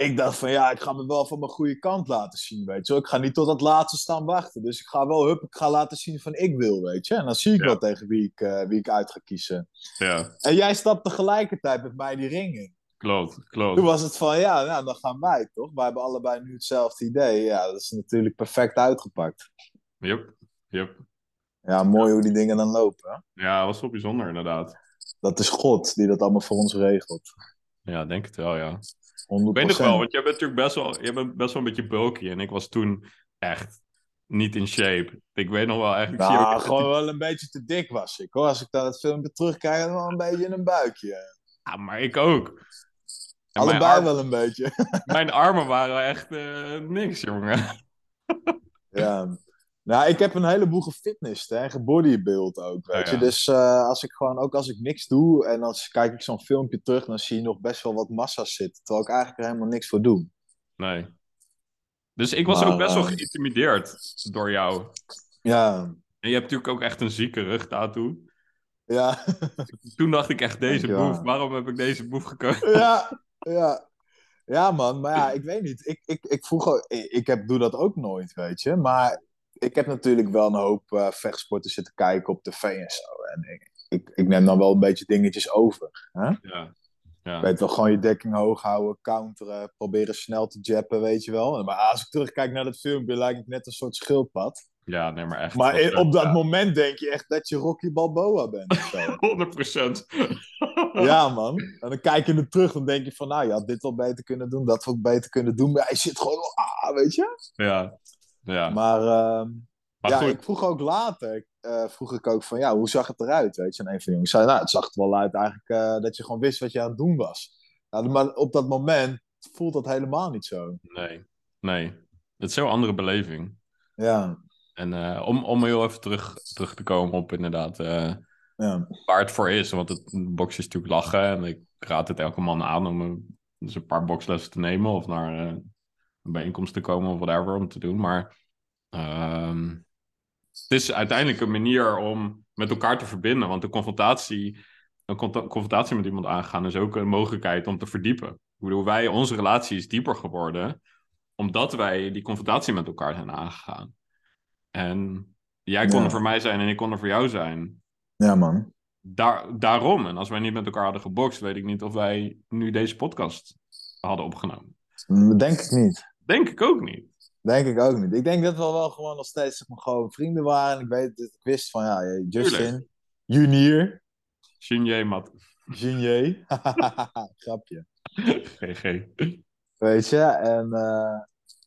Ik dacht van, ja, ik ga me wel van mijn goede kant laten zien, weet je wel. Ik ga niet tot het laatste staan wachten. Dus ik ga wel, hup, ik ga laten zien van ik wil, weet je. En dan zie ik Ja. wel tegen wie ik, eh, wie ik uit ga kiezen. Ja, En jij stapt tegelijkertijd met mij die ring in. klopt, klopt. Toen was het van, ja, nou, dan gaan wij, toch? Wij hebben allebei nu hetzelfde idee. Ja, dat is natuurlijk perfect uitgepakt. Yep, yep. Ja, mooi hoe die dingen dan lopen. hè. Ja, was wel bijzonder inderdaad. Dat is God die dat allemaal voor ons regelt. 100%. Ja, denk het wel, ja. Ik weet nog wel, want jij bent natuurlijk best wel, jij bent best wel een beetje bulky. En ik was toen echt niet in shape. Ik weet nog wel echt, ik zie Nou, ook... gewoon wel een beetje te dik was ik, hoor. Als ik dan het filmpje terugkijk, dan wel een beetje in een buikje. Ah, maar ik ook. En Allebei wel een beetje. mijn armen waren echt eh, niks, jongen. ja. Nou, ik heb een heleboel gefitnessd en gebodybuild ook, weet je. ja. Dus eh, als ik gewoon, ook als ik niks doe en dan kijk ik zo'n filmpje terug, dan zie je nog best wel wat massa zitten. Terwijl ik eigenlijk er helemaal niks voor doe. Nee. Dus ik was Maar, ook best wel eh, geïntimideerd door jou. Ja, En je hebt natuurlijk ook echt een zieke rugtattoo. Ja. Toen dacht ik echt, deze Dankjewel. boef, waarom heb ik deze boef gekozen? ja, ja. Ja, man. Maar ja, ik weet niet. Ik, ik, ik vroeg ook, ik, ik heb, doe dat ook nooit, weet je. Maar ik heb natuurlijk wel een hoop eh, vechtsporten zitten kijken op tv en zo. En ik, ik, ik neem dan wel een beetje dingetjes over. Hè? Ja. Ja. Weet wel, gewoon je dekking hoog houden, counteren, proberen snel te jappen, weet je wel. Maar als ik terugkijk naar dat filmpje, lijkt ik net een soort schildpad. ja, nee, maar echt. Maar in- op dat ja, moment denk je echt dat je Rocky Balboa bent. of zo. 100%. ja, man. En dan kijk je er terug, dan denk je van, nou, je had dit wel beter kunnen doen, dat wel beter kunnen doen. Maar hij zit gewoon, ah, weet je. Ja. Ja. Maar, ehm, Maar ja, goed. ik vroeg ook later, eh, vroeg ik ook van, ja, hoe zag het eruit, weet je. En een van de jongens zei, nou, het zag er wel uit eigenlijk eh, dat je gewoon wist wat je aan het doen was. Nou, maar op dat moment voelt dat helemaal niet zo. Nee. Nee. Het is zo'n andere beleving. Ja, En eh, om, om heel even terug, terug te komen op inderdaad ja, waar het voor is. Want het boksen is natuurlijk lachen. En ik raad het elke man aan om een, dus een paar bokslessen te nemen. Of naar bijeenkomst te komen of whatever om te doen. Maar ehm, het is uiteindelijk een manier om met elkaar te verbinden. Want de confrontatie, een confrontatie met iemand aangaan is ook een mogelijkheid om te verdiepen. Ik bedoel, wij, onze relatie is dieper geworden omdat wij die confrontatie met elkaar zijn aangegaan. En jij kon Ja. er voor mij zijn en ik kon er voor jou zijn. ja, man. Daar, daarom, en als wij niet met elkaar hadden gebokst, weet ik niet of wij nu deze podcast hadden opgenomen. Denk ik niet. Denk ik ook niet. Denk ik ook niet. Ik denk dat we wel gewoon nog steeds zeg maar, gewoon vrienden waren. En ik, weet, ik wist van, ja, Justin, Tuurlijk. Junior, Shinje, Mat. Junior. Grapje. GG. Weet je, en eh,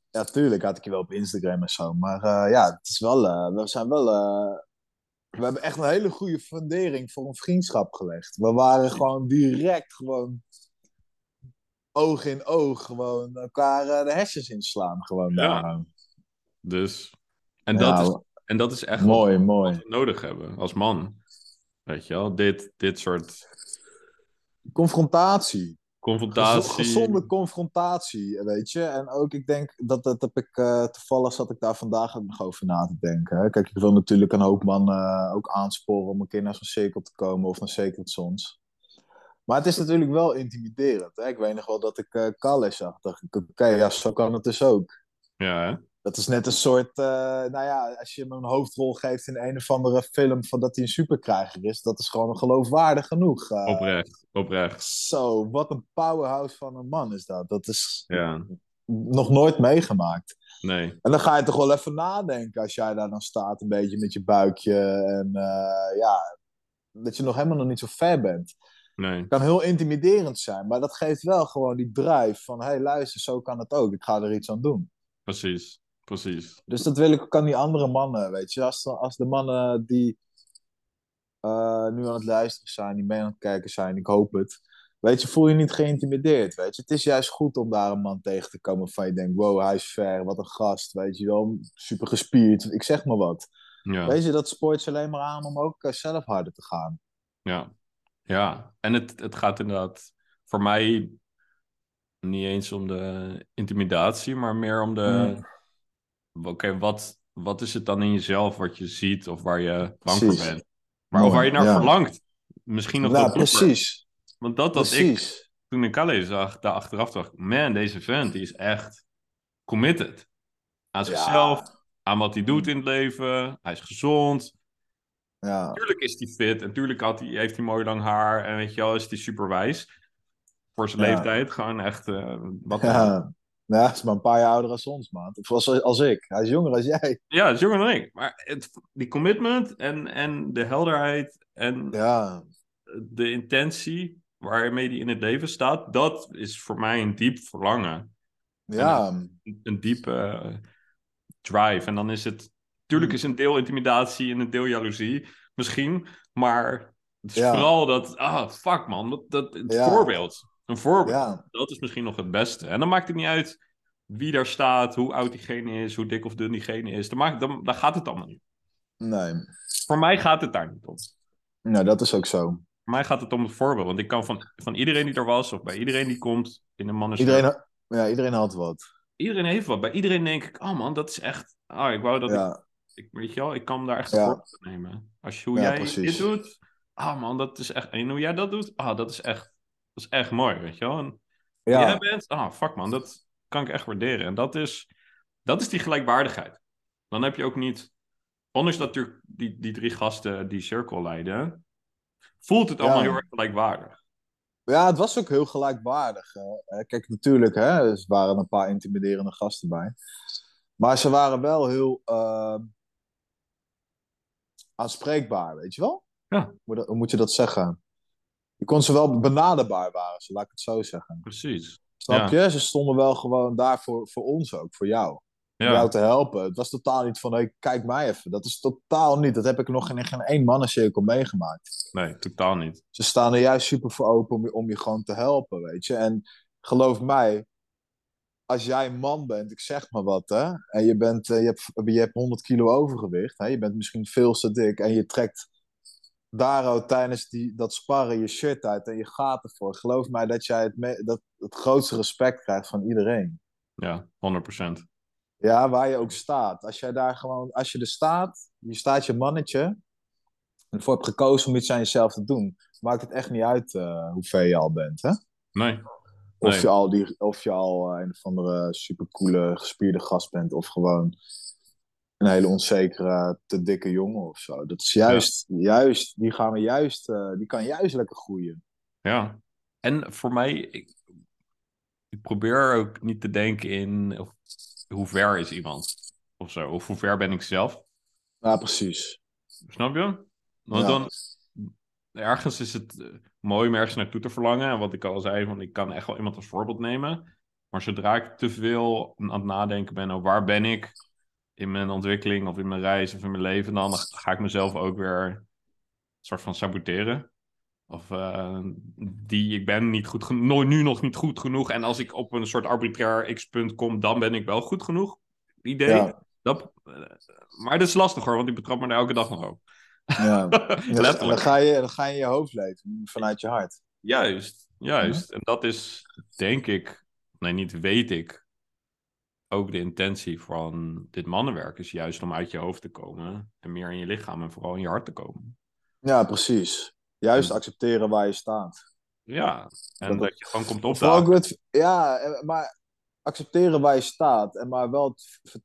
ja, tuurlijk had ik je wel op Instagram en zo. Maar eh, ja, het is wel, eh, we zijn wel, we hebben echt een hele goede fundering voor een vriendschap gelegd. We waren gewoon direct gewoon oog in oog, gewoon elkaar eh, de hersens inslaan gewoon Ja. Dus, en, Ja, dat is, en dat is echt wat, mooi, wat mooi. we nodig hebben als man. Weet je wel, dit, dit soort Confrontatie. Confrontatie. Gezonde confrontatie, weet je. En ook, ik denk, dat, dat heb ik, eh, toevallig zat ik daar vandaag ook nog over na te denken. Hè. Kijk, ik wil natuurlijk een hoop eh, ook aansporen om een keer naar zo'n cirkel te komen of naar Sacred Sons. Maar het is natuurlijk wel intimiderend. Hè. Ik weet nog wel dat ik eh Kalle zag. dacht ik, oké, ja, zo kan het dus ook. Ja, hè? Dat is net een soort, eh, nou ja, als je hem een hoofdrol geeft in een of andere film van dat hij een superkrijger is, dat is gewoon geloofwaardig genoeg. Eh, oprecht. Oprecht. zo, wat een powerhouse van een man is dat. Dat is Ja, nog nooit meegemaakt. nee. En dan ga je toch wel even nadenken als jij daar dan staat, een beetje met je buikje. En ja, dat je nog helemaal nog niet zo ver bent. Nee, Het kan heel intimiderend zijn, maar dat geeft wel gewoon die drive van: hé, hey, luister, zo kan het ook. Ik ga er iets aan doen. precies. Precies. Dus dat wil ik ook aan die andere mannen, weet je. Als, de- als de mannen die eh, nu aan het luisteren zijn, die mee aan het kijken zijn, ik hoop het. Weet je, voel je niet geïntimideerd, weet je. Het is juist goed om daar een man tegen te komen van je denkt, wow, hij is ver, wat een gast, weet je wel. Super gespierd, ik zeg maar wat. Ja. Weet je, dat spoort je alleen maar aan om ook eh, zelf harder te gaan. Ja, ja. En het, het gaat inderdaad voor mij niet eens om de intimidatie, maar meer om de. Oké, wat, wat is het dan in jezelf wat je ziet of waar je bang voor bent? Maar, waar je naar Ja. verlangt. Misschien nog dieper. precies. Want dat dat ik toen ik Calais zag, daar achteraf dacht, man, deze vent die is echt committed. Aan zichzelf, aan wat hij doet in het leven. Hij is gezond. Ja. Tuurlijk is hij fit en tuurlijk had hij, heeft hij mooi lang haar en weet je wel, is hij super wijs. Voor zijn Ja. leeftijd, gewoon echt. eh, wat Ja. Nou, hij is maar een paar jaar ouder als ons, man. Of als, als ik. Hij is jonger als jij. Ja, is jonger dan ik. Maar het, die commitment en, en de helderheid en Ja. de intentie waarmee hij in het leven staat, dat is voor mij een diep verlangen. Ja. Een, een diepe eh, drive. En dan is het. Tuurlijk is een deel intimidatie en een deel jaloezie, misschien. Maar het is Ja. vooral dat. Ah, fuck man. Dat, dat, het Ja. voorbeeld. Een voorbeeld. Ja. Dat is misschien nog het beste. En dan maakt het niet uit wie daar staat, hoe oud diegene is, hoe dik of dun diegene is. Dan, maakt, dan, dan gaat het allemaal niet. Nee. Voor mij gaat het daar niet om. Nou, dat is ook zo. Voor mij gaat het om het voorbeeld. Want ik kan van, van iedereen die er was, of bij iedereen die komt in een mannen Iedereen, ja, iedereen had wat. iedereen heeft wat. Bij iedereen denk ik, oh man, dat is echt. Oh, ik wou dat Ja. ik. Weet je wel, ik kan daar echt Ja. van nemen. Als je, hoe Ja, jij precies. dit doet, ah man, dat is echt, en hoe jij dat doet, ah, dat is echt, dat is echt mooi, weet je wel. En Ja, jij bent, ah, fuck man, dat kan ik echt waarderen. En dat is, dat is die gelijkwaardigheid. Dan heb je ook niet, ondanks dat natuurlijk die, die drie gasten die cirkel leiden, voelt het allemaal Ja. heel erg gelijkwaardig. ja, het was ook heel gelijkwaardig. Eh, Kijk, natuurlijk, hè, er waren een paar intimiderende gasten bij. Maar ze waren wel heel eh, aanspreekbaar, weet je wel? Ja. Hoe, moet je dat zeggen? Je kon ze wel benaderbaar waren, ze, laat ik het zo zeggen. Precies. Snap je? Ze stonden wel gewoon daar voor, voor ons ook, voor jou. Om jou te helpen. Het was totaal niet van, hey, kijk mij even. Dat is totaal niet. Dat heb ik nog in geen één mannencirkel meegemaakt. nee, totaal niet. Ze staan er juist super voor open om je, om je gewoon te helpen, weet je. En geloof mij, als jij een man bent, ik zeg maar wat, hè. En je, bent, eh, je, hebt, je hebt 100 kilo overgewicht, hè. Je bent misschien veel te dik. En je trekt daar ook tijdens die, dat sparren je shirt uit en je gaat ervoor. Geloof mij dat jij het, me- dat, het grootste respect krijgt van iedereen. Ja, 100%. Ja, waar je ook staat. Als jij daar gewoon, als je er staat, je staat je mannetje, en ervoor hebt gekozen om iets aan jezelf te doen, maakt het echt niet uit eh, hoe ver je al bent, hè? Nee, Of Nee. je al, die, of je al eh, een of andere supercoole, gespierde gast bent, of gewoon een hele onzekere, te dikke jongen of zo. Dat is juist, juist, die gaan we juist, eh, die kan juist lekker groeien. ja. En voor mij, ik, ik probeer ook niet te denken in of, hoe ver is iemand of zo. Of hoe ver ben ik zelf. Ja, precies. Snap je? Want Ja. dan, ergens is het eh, mooi om ergens naartoe te verlangen. En wat ik al zei, van, ik kan echt wel iemand als voorbeeld nemen. Maar zodra ik te veel aan het nadenken ben over waar ben ik in mijn ontwikkeling of in mijn reis of in mijn leven, dan ga ik mezelf ook weer een soort van saboteren. Of eh, die, ik ben niet goed genoeg, nu nog niet goed genoeg. En als ik op een soort arbitrair x-punt kom, dan ben ik wel goed genoeg. Idee. Ja. Dat, eh, maar dat is lastig hoor, want ik betrap me elke dag nog op. Ja. En dan Letterlijk. ga, je, dan ga je in je hoofd leven, vanuit je hart. Juist, juist. En dat is, denk ik, nee, niet weet ik, ook de intentie van dit mannenwerk is juist om uit je hoofd te komen en meer in je lichaam en vooral in je hart te komen. Ja, precies. Juist accepteren waar je staat. Ja, en Dat- dat, je gewoon komt opdagen. ja, maar accepteren waar je staat. En maar wel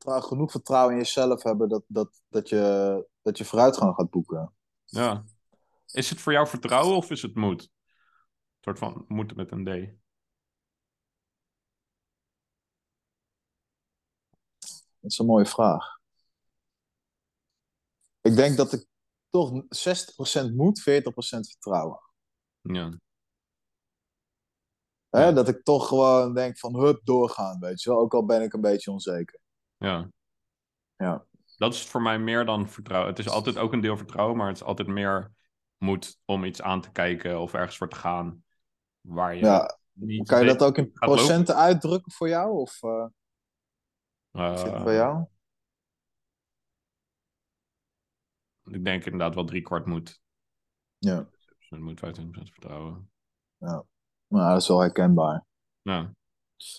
genoeg vertrouwen in jezelf hebben dat, dat, dat, je, dat je vooruitgang gaat boeken. Ja. Is het voor jou vertrouwen of is het moed? Een soort van moeten met een D. Dat is een mooie vraag. Ik denk dat ik toch 60% moed, 40% vertrouwen. Ja, Hè? Ja. Dat ik toch gewoon denk van hup, doorgaan, weet je wel. Ook al ben ik een beetje onzeker. ja. Ja. Dat is voor mij meer dan vertrouwen. Het is altijd ook een deel vertrouwen, maar het is altijd meer moed om iets aan te kijken of ergens voor te gaan waar je Ja, niet kan je dat ook in lopen. procenten uitdrukken voor jou? Of eh zit het Eh, bij jou? Ik denk inderdaad wel drie kwart moet. Ja. Dus moet 25% vertrouwen. Nou, dat is wel herkenbaar. Ja,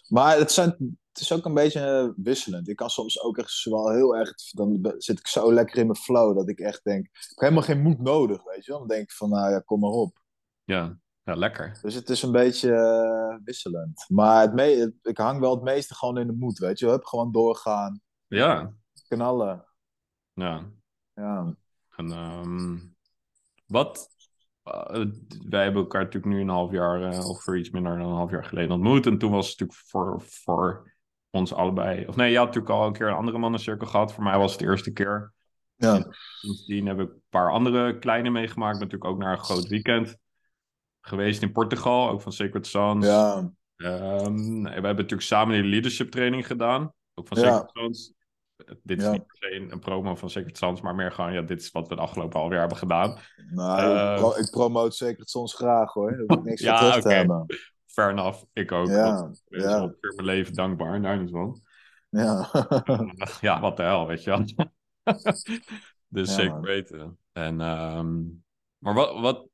Maar het, zijn, het is ook een beetje wisselend. Ik kan soms ook echt wel heel erg... Dan zit ik zo lekker in mijn flow dat ik echt denk... Ik heb helemaal geen moed nodig, weet je wel. Dan denk ik van, nou ja, kom maar op. ja. ja lekker. Dus het is een beetje eh, wisselend. Maar het me het- ik hang wel het meeste gewoon in de moed, weet je wel. Heb gewoon doorgaan, Ja, knallen. ja. Ja, En, ehm, wat... eh, wij hebben elkaar natuurlijk nu een half jaar, eh, of voor iets minder dan een half jaar geleden ontmoet. En toen was het natuurlijk voor, voor ons allebei... Of nee, je had natuurlijk al een keer een andere mannencirkel gehad. Voor mij was het de eerste keer. ja, Sindsdien heb ik een paar andere kleine meegemaakt. Natuurlijk ook naar een groot weekend. Geweest in Portugal, ook van Sacred Sons. ja, Ehm, we hebben natuurlijk samen die leadership training gedaan. Ook van Ja. Sacred Sons. Dit is Ja. niet per se een, een promo van Sacred Sons, maar meer gewoon, ja, dit is wat we de afgelopen half jaar hebben gedaan. nou, ik, pro- ik promote het soms graag hoor. Daar hoef ik niks Ja, oké. hebben. Fair enough, ik ook. Ja, ja. ongeveer mijn leven dankbaar, daar niet van. Ja. ja, wat de hel, weet je wel. dus zeker man. weten. En, ehm, maar wat, wat,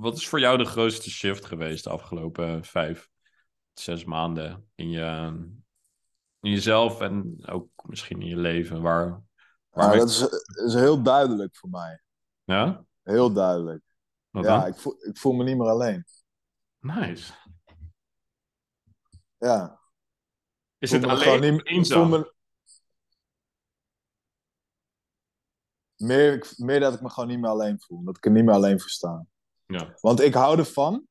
wat is voor jou de grootste shift geweest de afgelopen vijf, zes maanden in, je, in jezelf en ook misschien in je leven? Waar, waar Ja, ben- dat is, is heel duidelijk voor mij. ja? Heel duidelijk. Wat ja, dan? ik voel, ik voel me niet meer alleen. Nice. Ja. Is het alleen niet- eenzaam? me- Meer, meer dat ik me gewoon niet meer alleen voel. Dat ik er niet meer alleen voor sta. Ja, Want ik hou ervan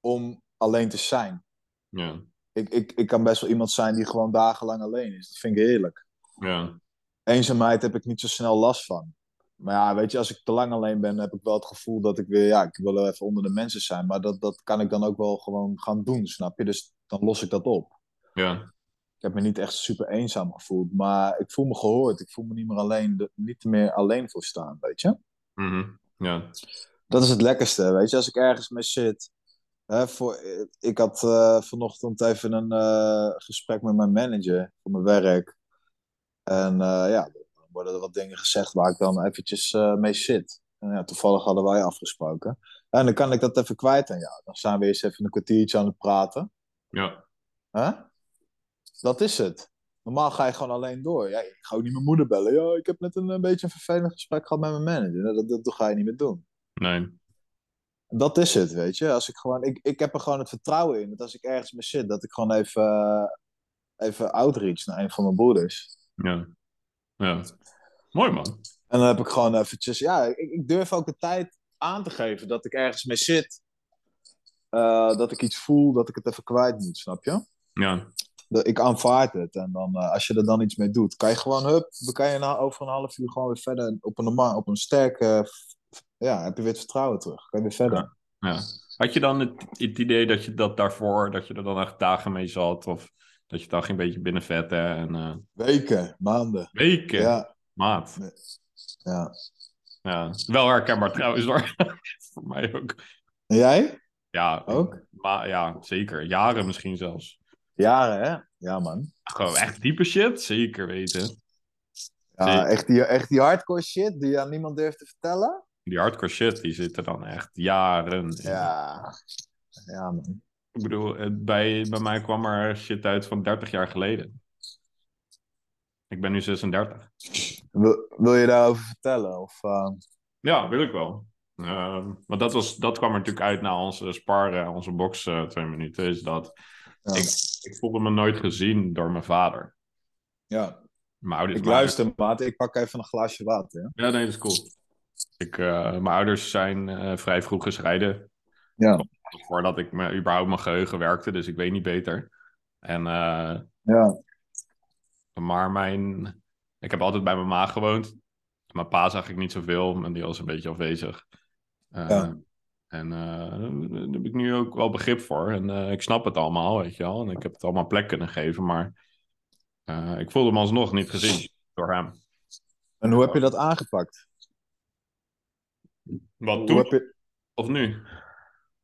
om alleen te zijn. ja, Ik, ik, ik kan best wel iemand zijn die gewoon dagenlang alleen is. Dat vind ik heerlijk. ja. Eenzaamheid heb ik niet zo snel last van. Maar ja, weet je, als ik te lang alleen ben, heb ik wel het gevoel dat ik weer, ja, ik wil wel even onder de mensen zijn. Maar dat, dat kan ik dan ook wel gewoon gaan doen, snap je? Dus dan los ik dat op. ja. Ik heb me niet echt super eenzaam gevoeld, maar ik voel me gehoord. Ik voel me niet meer alleen, niet meer alleen voor staan, weet je? Mhm. Ja, Dat is het lekkerste, weet je? Als ik ergens mee zit. Hè, voor, ik had eh, vanochtend even een eh, gesprek met mijn manager voor mijn werk. En eh, ja, dan worden er wat dingen gezegd waar ik dan eventjes eh, mee zit. En ja, toevallig hadden wij afgesproken. En dan kan ik dat even kwijt aan jou. Dan zijn we eens even een kwartiertje aan het praten. Ja, Hè? Dat is het. Normaal ga je gewoon alleen door. Ja, ik ga ook niet mijn moeder bellen. Ja, ik heb net een, een beetje een vervelend gesprek gehad met mijn manager. Dat, dat, dat ga je niet meer doen. nee. Dat is het, weet je. Als ik, gewoon, ik, ik heb er gewoon het vertrouwen in dat als ik ergens mee zit, dat ik gewoon even, eh, even outreach naar een van mijn broeders. Ja, ja. Mooi man. En dan heb ik gewoon eventjes, ja, ik, ik durf ook de tijd aan te geven dat ik ergens mee zit. Eh, dat ik iets voel, dat ik het even kwijt moet, snap je? Ja, De- ik aanvaard het. En dan, eh, als je er dan iets mee doet, kan je gewoon, hup, dan kan je na, over een half uur gewoon weer verder op een, normaal, op een sterke, ja, heb je weer het vertrouwen terug. Kan je weer verder. ja. Had je dan het, het idee dat je dat daarvoor, dat je er dan echt dagen mee zat? Of dat je dan een beetje binnenvetten en eh, Weken, maanden. weken, Ja, maat. ja. Ja, wel herkenbaar trouwens hoor. Voor mij ook. En jij? Ja, Ook? Maar ja, zeker. Jaren misschien zelfs. Jaren, hè? Ja, man. Gewoon echt diepe shit, zeker weten. Ja, Zeker. echt die, echt die hardcore shit die je aan niemand durft te vertellen. Die hardcore shit, die zit er dan echt jaren in. Ja. Ja, man. Ik bedoel, bij, bij mij kwam er shit uit van 30 jaar geleden. Ik ben nu 36. Wil, wil je daarover vertellen? Of, eh, Ja, wil ik wel. Ehm, want dat, was, dat kwam er natuurlijk uit na onze sparen, onze box eh, twee minuten. Is dat ja. ik, ik voelde me nooit gezien door mijn vader. ja. Mijn ouders Ik luister, maat. Ik pak even een glaasje water. Ja? Ja, nee, dat is cool. Ik, eh, mijn ouders zijn eh, vrij vroeg gescheiden. Ja. Voordat ik me, überhaupt mijn geheugen werkte, dus ik weet niet beter. En, Ja. maar mijn... Ik heb altijd bij mijn ma gewoond. Mijn pa zag ik niet zoveel, en die was een beetje afwezig. Eh, Ja. En eh, daar heb ik nu ook wel begrip voor. En eh, ik snap het allemaal, weet je wel. En ik heb het allemaal plek kunnen geven, maar ik voelde me alsnog niet gezien door hem. En hoe heb je dat aangepakt? Wat toen je... of nu?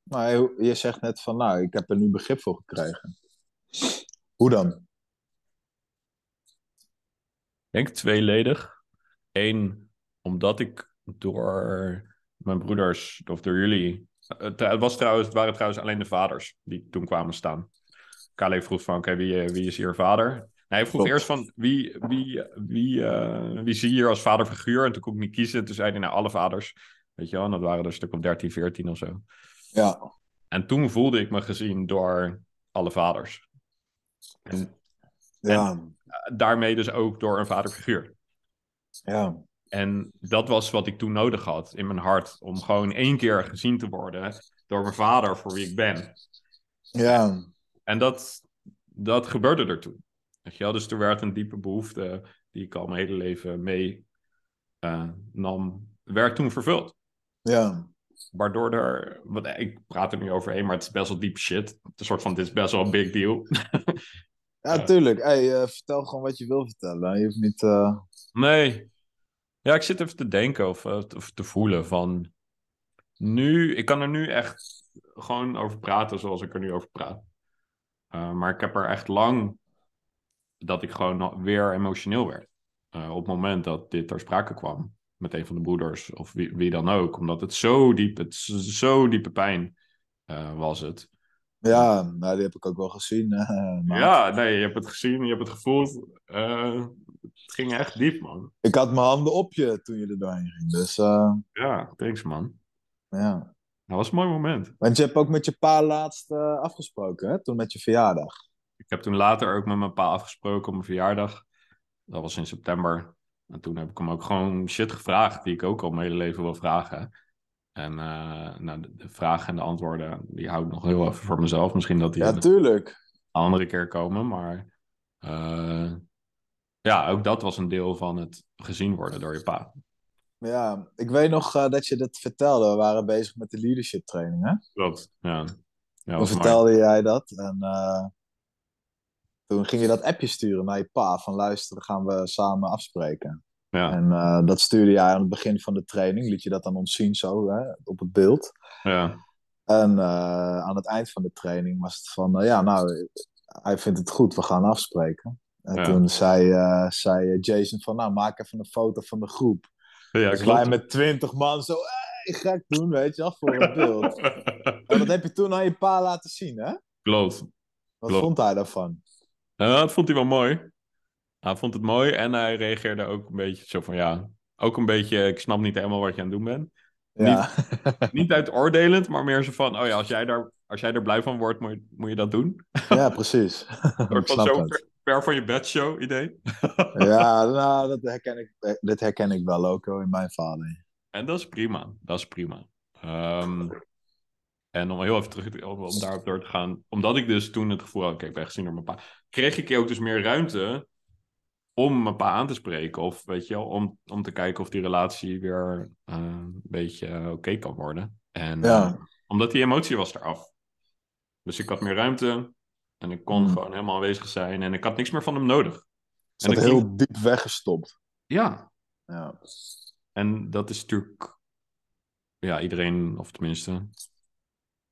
Nou, je- je zegt net van, nou, ik heb er nu begrip voor gekregen. Hoe dan? Ik denk tweeledig. Eén, omdat ik door mijn broeders, of door jullie... Het, het was trouwens, het waren trouwens alleen de vaders die toen kwamen staan. Kale vroeg van, oké, wie, eh, wie is hier vader? Hij vroeg eerst van, wie, wie, wie, eh, wie zie je hier als vaderfiguur? En toen kon ik niet kiezen. Toen zei hij, nou, alle vaders. Weet je wel, en dat waren er een stuk of 13, 14 of zo. Ja. En toen voelde ik me gezien door alle vaders. En Ja. daarmee dus ook door een vaderfiguur. Ja. En dat was wat ik toen nodig had in mijn hart. Om gewoon één keer gezien te worden door mijn vader voor wie ik ben. Ja. En dat, dat gebeurde er toen. Weet je wel? Dus er werd een diepe behoefte die ik al mijn hele leven mee eh, nam, werd toen vervuld. Ja. Waardoor er, wat, ik praat er nu overheen, maar het is best wel diep shit. Het is een soort van, dit is best wel een big deal. Ja, tuurlijk. Hey, eh, vertel gewoon wat je wil vertellen. Je hoeft niet... eh, Nee. Ja, ik zit even te denken of, eh, of te voelen van... Nu, ik kan er nu echt gewoon over praten zoals ik er nu over praat. Eh, maar ik heb er echt lang dat ik gewoon weer emotioneel werd. Eh, op het moment dat dit ter sprake kwam met een van de broeders of wie, wie dan ook. Omdat het zo diep, het zo diepe pijn was het. Ja, nou, die heb ik ook wel gezien. Ja, nee, je hebt het gezien, je hebt het gevoeld. Het ging echt diep, man. Ik had mijn handen op je toen je er doorheen ging. Dus eh, Ja, thanks, man. ja. Dat was een mooi moment. Want je hebt ook met je pa laatst eh, afgesproken, hè? Toen met je verjaardag. Ik heb toen later ook met mijn pa afgesproken op mijn verjaardag. Dat was in september. En toen heb ik hem ook gewoon shit gevraagd, die ik ook al mijn hele leven wil vragen. En uh, nou, de, de, vragen en de antwoorden, die hou ik nog heel even voor mezelf. Misschien dat die ja, tuurlijk. een andere keer komen, maar uh, ja, ook dat was een deel van het gezien worden door je pa. Ja, ik weet nog uh, dat je dat vertelde. We waren bezig met de leadership training, hè? Klopt, ja. ja Toen vertelde mooi. jij dat en toen ging je dat appje sturen naar je pa van luisteren, gaan we samen afspreken. Ja. En uh, dat stuurde jij aan het begin van de training, liet je dat dan ons zien zo hè, op het beeld. Ja. En aan het eind van de training was het van, ja nou, hij vindt het goed, we gaan afspreken. En Ja. toen zei, zei Jason van, nou maak even een foto van de groep. Ja, dus wij met twintig man zo, hey, gek doen, weet je wel, voor het beeld. en dat heb je toen aan je pa laten zien, hè? klopt. Wat Klopt. vond hij daarvan? Dat vond hij wel mooi. Hij vond het mooi en hij reageerde ook een beetje zo van ja, ook een beetje, ik snap niet helemaal wat je aan het doen bent. Ja. Niet uitoordelend, maar meer zo van, oh ja, als jij daar, als jij er blij van wordt, moet je, moet je dat doen. ja, precies. Een ik snap zo het. Ver, van je bedshow idee. Ja, nou, dat herken ik, dit herken ik wel ook hoor, in mijn vader. En dat is prima, dat is prima. Ehm, en om heel even terug te- om daarop door te gaan, omdat ik dus toen het gevoel had, kijk, ik ben gezien door mijn pa, kreeg ik ook dus meer ruimte om mijn pa aan te spreken. Of weet je wel, om, om te kijken of die relatie weer eh, een beetje eh, oké kan worden. En Ja. eh, omdat die emotie was eraf. Dus ik had meer ruimte en ik kon Hmm. gewoon helemaal aanwezig zijn en ik had niks meer van hem nodig. Is En dat heel diep weggestopt. Ja, Ja. En dat is natuurlijk, ja, iedereen, of tenminste,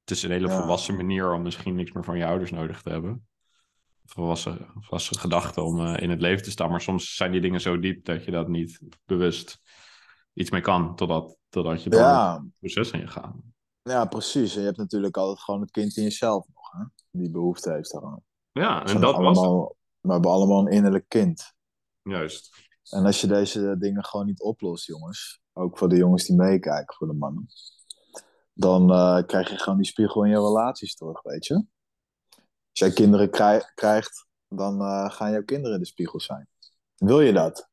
het is een hele Ja. volwassen manier om misschien niks meer van je ouders nodig te hebben. Volwassen, volwassen gedachten om eh, in het leven te staan. Maar soms zijn die dingen zo diep dat je dat niet bewust iets mee kan, totdat, totdat je door Ja. het proces heen gaat. ja, precies. En je hebt natuurlijk altijd gewoon het kind in jezelf die behoefte heeft daaraan. Ja, en dat was het. We hebben allemaal een innerlijk kind. Juist. En als je deze dingen gewoon niet oplost, jongens, ook voor de jongens die meekijken, voor de mannen, dan eh, krijg je gewoon die spiegel in je relaties terug, weet je. Als jij kinderen krij- krijgt, dan eh, gaan jouw kinderen de spiegel zijn. Wil je dat?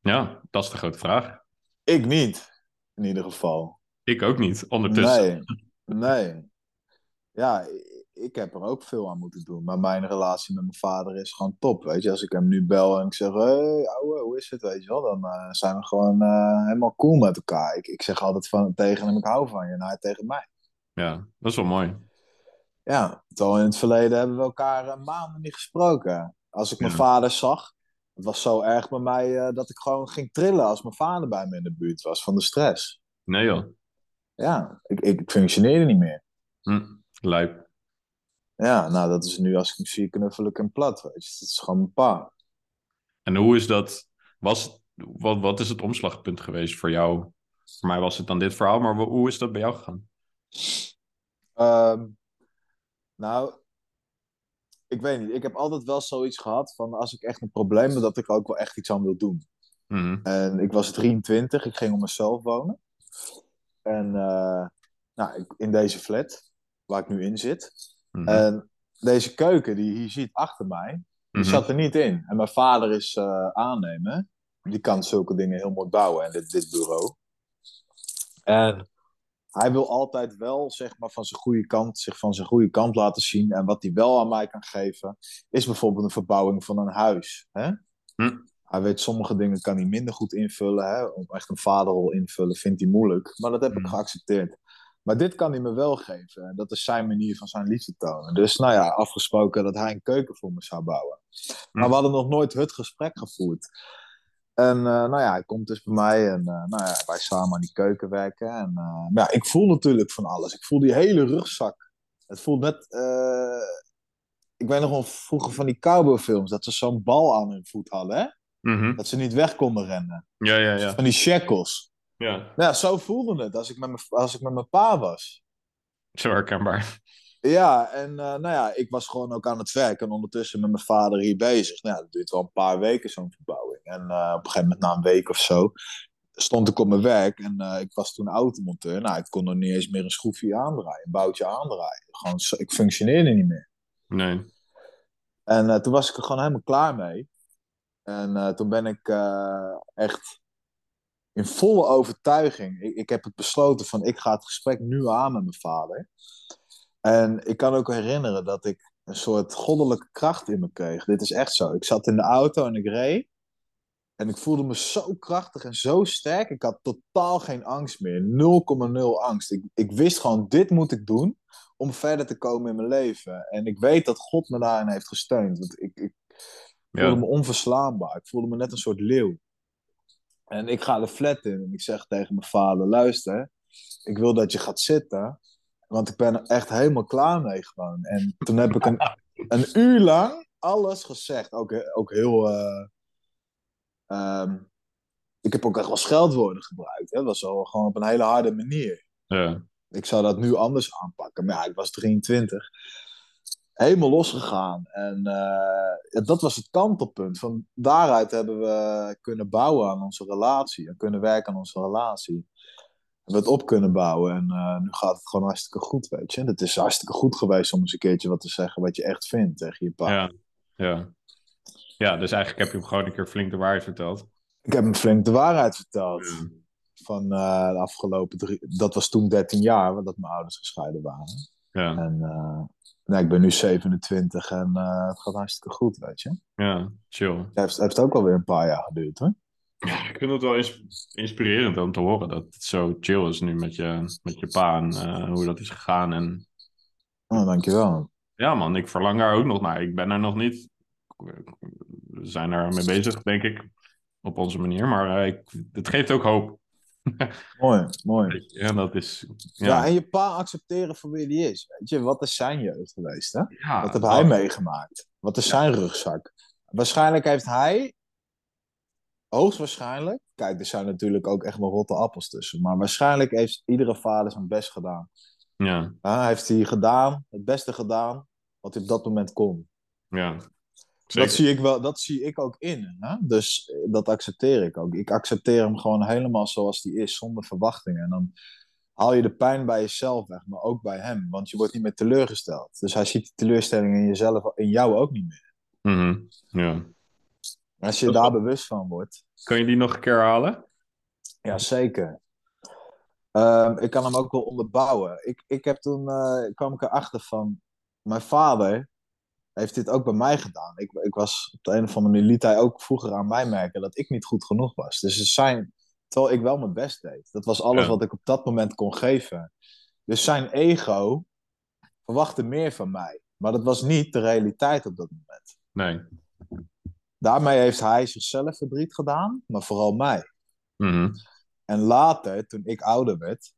Ja, dat is de grote vraag. Ik niet, in ieder geval. Ik ook niet, ondertussen. Nee, nee. Ja, ik heb er ook veel aan moeten doen. Maar mijn relatie met mijn vader is gewoon top, weet je. Als ik hem nu bel en ik zeg, hé, hey, ouwe, hoe is het, weet je wel. Dan eh, zijn we gewoon eh, helemaal cool met elkaar. Ik, ik zeg altijd van, tegen hem, ik hou van je. En hij tegen mij. Ja, dat is wel mooi. Ja, terwijl in het verleden hebben we elkaar eh, maanden niet gesproken. Als ik mijn Ja. vader zag, het was zo erg bij mij dat ik gewoon ging trillen als mijn vader bij me in de buurt was van de stress. Nee joh. Ja, ik, ik functioneerde niet meer. Hm, lijp. Ja, nou dat is nu als ik hem zie knuffel ik hem plat, weet je. Dat is gewoon mijn pa. En hoe is dat? Was, wat, wat is het omslagpunt geweest voor jou? Voor mij was het dan dit verhaal, maar hoe is dat bij jou gegaan? Ehm, nou, ik weet niet. Ik heb altijd wel zoiets gehad van als ik echt een probleem heb, dat ik er ook wel echt iets aan wil doen. Mhm. En ik was 23, ik ging op mezelf wonen. En eh, nou, ik- in deze flat, waar ik nu in zit. Mhm. En deze keuken die je hier ziet achter mij, die Mhm. zat er niet in. En mijn vader is eh, aannemer. Die kan zulke dingen heel mooi bouwen, en dit, dit bureau. En hij wil altijd wel, zeg maar, van zijn goede kant, zich van zijn goede kant laten zien. En wat hij wel aan mij kan geven, is bijvoorbeeld een verbouwing van een huis. Hè? Hm. Hij weet, sommige dingen kan hij minder goed invullen. Hè? Om echt een vaderrol invullen vindt hij moeilijk. Maar dat heb ik Hm. geaccepteerd. Maar dit kan hij me wel geven. En dat is zijn manier van zijn liefde tonen. Dus nou ja, afgesproken dat hij een keuken voor me zou bouwen. Maar we hadden nog nooit het gesprek gevoerd. En eh, nou ja, hij komt dus bij mij en eh, nou ja, wij samen aan die keuken werken. En, eh, maar ja, ik voel natuurlijk van alles. Ik voel die hele rugzak. Het voelt net... ik weet nog wel vroeger van die cowboyfilms, dat ze zo'n bal aan hun voet hadden, hè? Mhm. Dat ze niet weg konden rennen. Ja, ja, ja. Van die shackles. Ja. Nou ja, zo voelde het als ik met mijn, als ik met mijn pa was. Zo herkenbaar. Ja, en eh, nou ja, ik was gewoon ook aan het werk en ondertussen met mijn vader hier bezig. Nou ja, dat duurt wel een paar weken zo'n verbouwing. En eh, op een gegeven moment na een week of zo stond ik op mijn werk en eh, ik was toen automonteur. Nou, ik kon nog niet eens meer een schroefje aandraaien, een boutje aandraaien. Gewoon, ik functioneerde niet meer. Nee. En toen was ik er gewoon helemaal klaar mee. En toen ben ik echt in volle overtuiging. Ik, ik heb het besloten van ik ga het gesprek nu aan met mijn vader. En ik kan ook herinneren dat ik een soort goddelijke kracht in me kreeg. Dit is echt zo. Ik zat in de auto en ik reed. En ik voelde me zo krachtig en zo sterk. Ik had totaal geen angst meer. 0,0 angst. Ik, ik wist gewoon, dit moet ik doen om verder te komen in mijn leven. En ik weet dat God me daarin heeft gesteund. Want ik, ik voelde Ja. me onverslaanbaar. Ik voelde me net een soort leeuw. En ik ga de flat in en ik zeg tegen mijn vader: luister, ik wil dat je gaat zitten. Want ik ben er echt helemaal klaar mee gewoon. En toen heb ik een, een uur lang alles gezegd. Ook, ook heel. eh, ehm, ik heb ook echt wel scheldwoorden gebruikt. Hè? Dat was wel gewoon op een hele harde manier. Ja. Ik zou dat nu anders aanpakken. Maar ja, ik was 23. Helemaal losgegaan. En eh, dat was het kantelpunt. Van daaruit hebben we kunnen bouwen aan onze relatie. En kunnen werken aan onze relatie. Hebben we het op kunnen bouwen. En eh, nu gaat het gewoon hartstikke goed, weet je. Het is hartstikke goed geweest om eens een keertje wat te zeggen wat je echt vindt tegen je pa. Ja. Ja. Ja, dus eigenlijk heb je hem gewoon een keer flink de waarheid verteld. Ik heb hem flink de waarheid verteld. Ja. Van eh, de afgelopen drie... Dat was toen 13 jaar, dat mijn ouders gescheiden waren. Ja. En nou, ik ben nu 27 en eh, het gaat hartstikke goed, weet je. Ja. Chill. Het heeft, heeft ook alweer een paar jaar geduurd, hoor. Ja, ik vind het wel ins- inspirerend om te horen dat het zo chill is nu met je, met je pa en eh, hoe dat is gegaan. En Oh, dankjewel. ja, man, ik verlang daar ook nog naar. Ik ben er nog niet. We zijn er mee bezig, denk ik, op onze manier. Maar eh, ik, het geeft ook hoop. Mooi, mooi. En dat is. Ja. Ja, en je pa accepteren voor wie die is, weet je. Wat is zijn jeugd geweest, hè? ja, Wat heb hij meegemaakt? Wat is zijn rugzak? Waarschijnlijk heeft hij, hoogstwaarschijnlijk, kijk, er zijn natuurlijk ook echt wel rotte appels tussen, maar waarschijnlijk heeft iedere vader zijn best gedaan. Ja, Ja, heeft hij gedaan, het beste gedaan, wat hij op dat moment kon. ja. Zeker. Dat zie ik wel, dat zie ik ook in. Hè? Dus eh, dat accepteer ik ook. Ik accepteer hem gewoon helemaal zoals hij is, zonder verwachtingen. En dan haal je de pijn bij jezelf weg, maar ook bij hem. Want je wordt niet meer teleurgesteld. Dus hij ziet die teleurstelling in jezelf, in jou ook niet meer. Mhm, ja. Als je Dat daar wel- bewust van wordt, Kan je die nog een keer herhalen? ja zeker. Ehm, ik kan hem ook wel onderbouwen. Ik, ik heb toen, eh, kwam ik erachter van, mijn vader heeft dit ook bij mij gedaan. Ik, ik was op de een of andere manier, liet hij ook vroeger aan mij merken dat ik niet goed genoeg was. Dus zijn, terwijl ik wel mijn best deed. Dat was alles Ja. wat ik op dat moment kon geven. Dus zijn ego verwachtte meer van mij. Maar dat was niet de realiteit op dat moment. Nee. Daarmee heeft hij zichzelf verdriet gedaan, maar vooral mij. Mhm, En later, toen ik ouder werd,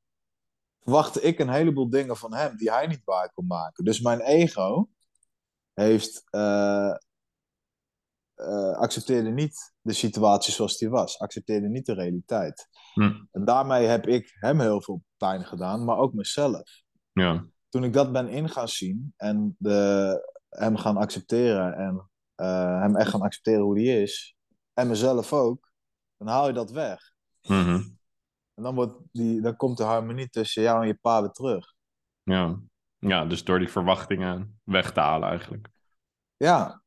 verwachtte ik een heleboel dingen van hem die hij niet waar kon maken. Dus mijn ego heeft, eh, eh, accepteerde niet de situatie zoals die was, accepteerde niet de realiteit. hm, En daarmee heb ik hem heel veel pijn gedaan, maar ook mezelf. Ja. Toen ik dat ben in gaan zien en de, hem gaan accepteren en eh, hem echt gaan accepteren hoe hij is, en mezelf ook, dan haal je dat weg. mhm, En dan, wordt die, dan komt de harmonie tussen jou en je pa weer terug. Ja. Ja, dus door die verwachtingen weg te halen eigenlijk. Ja.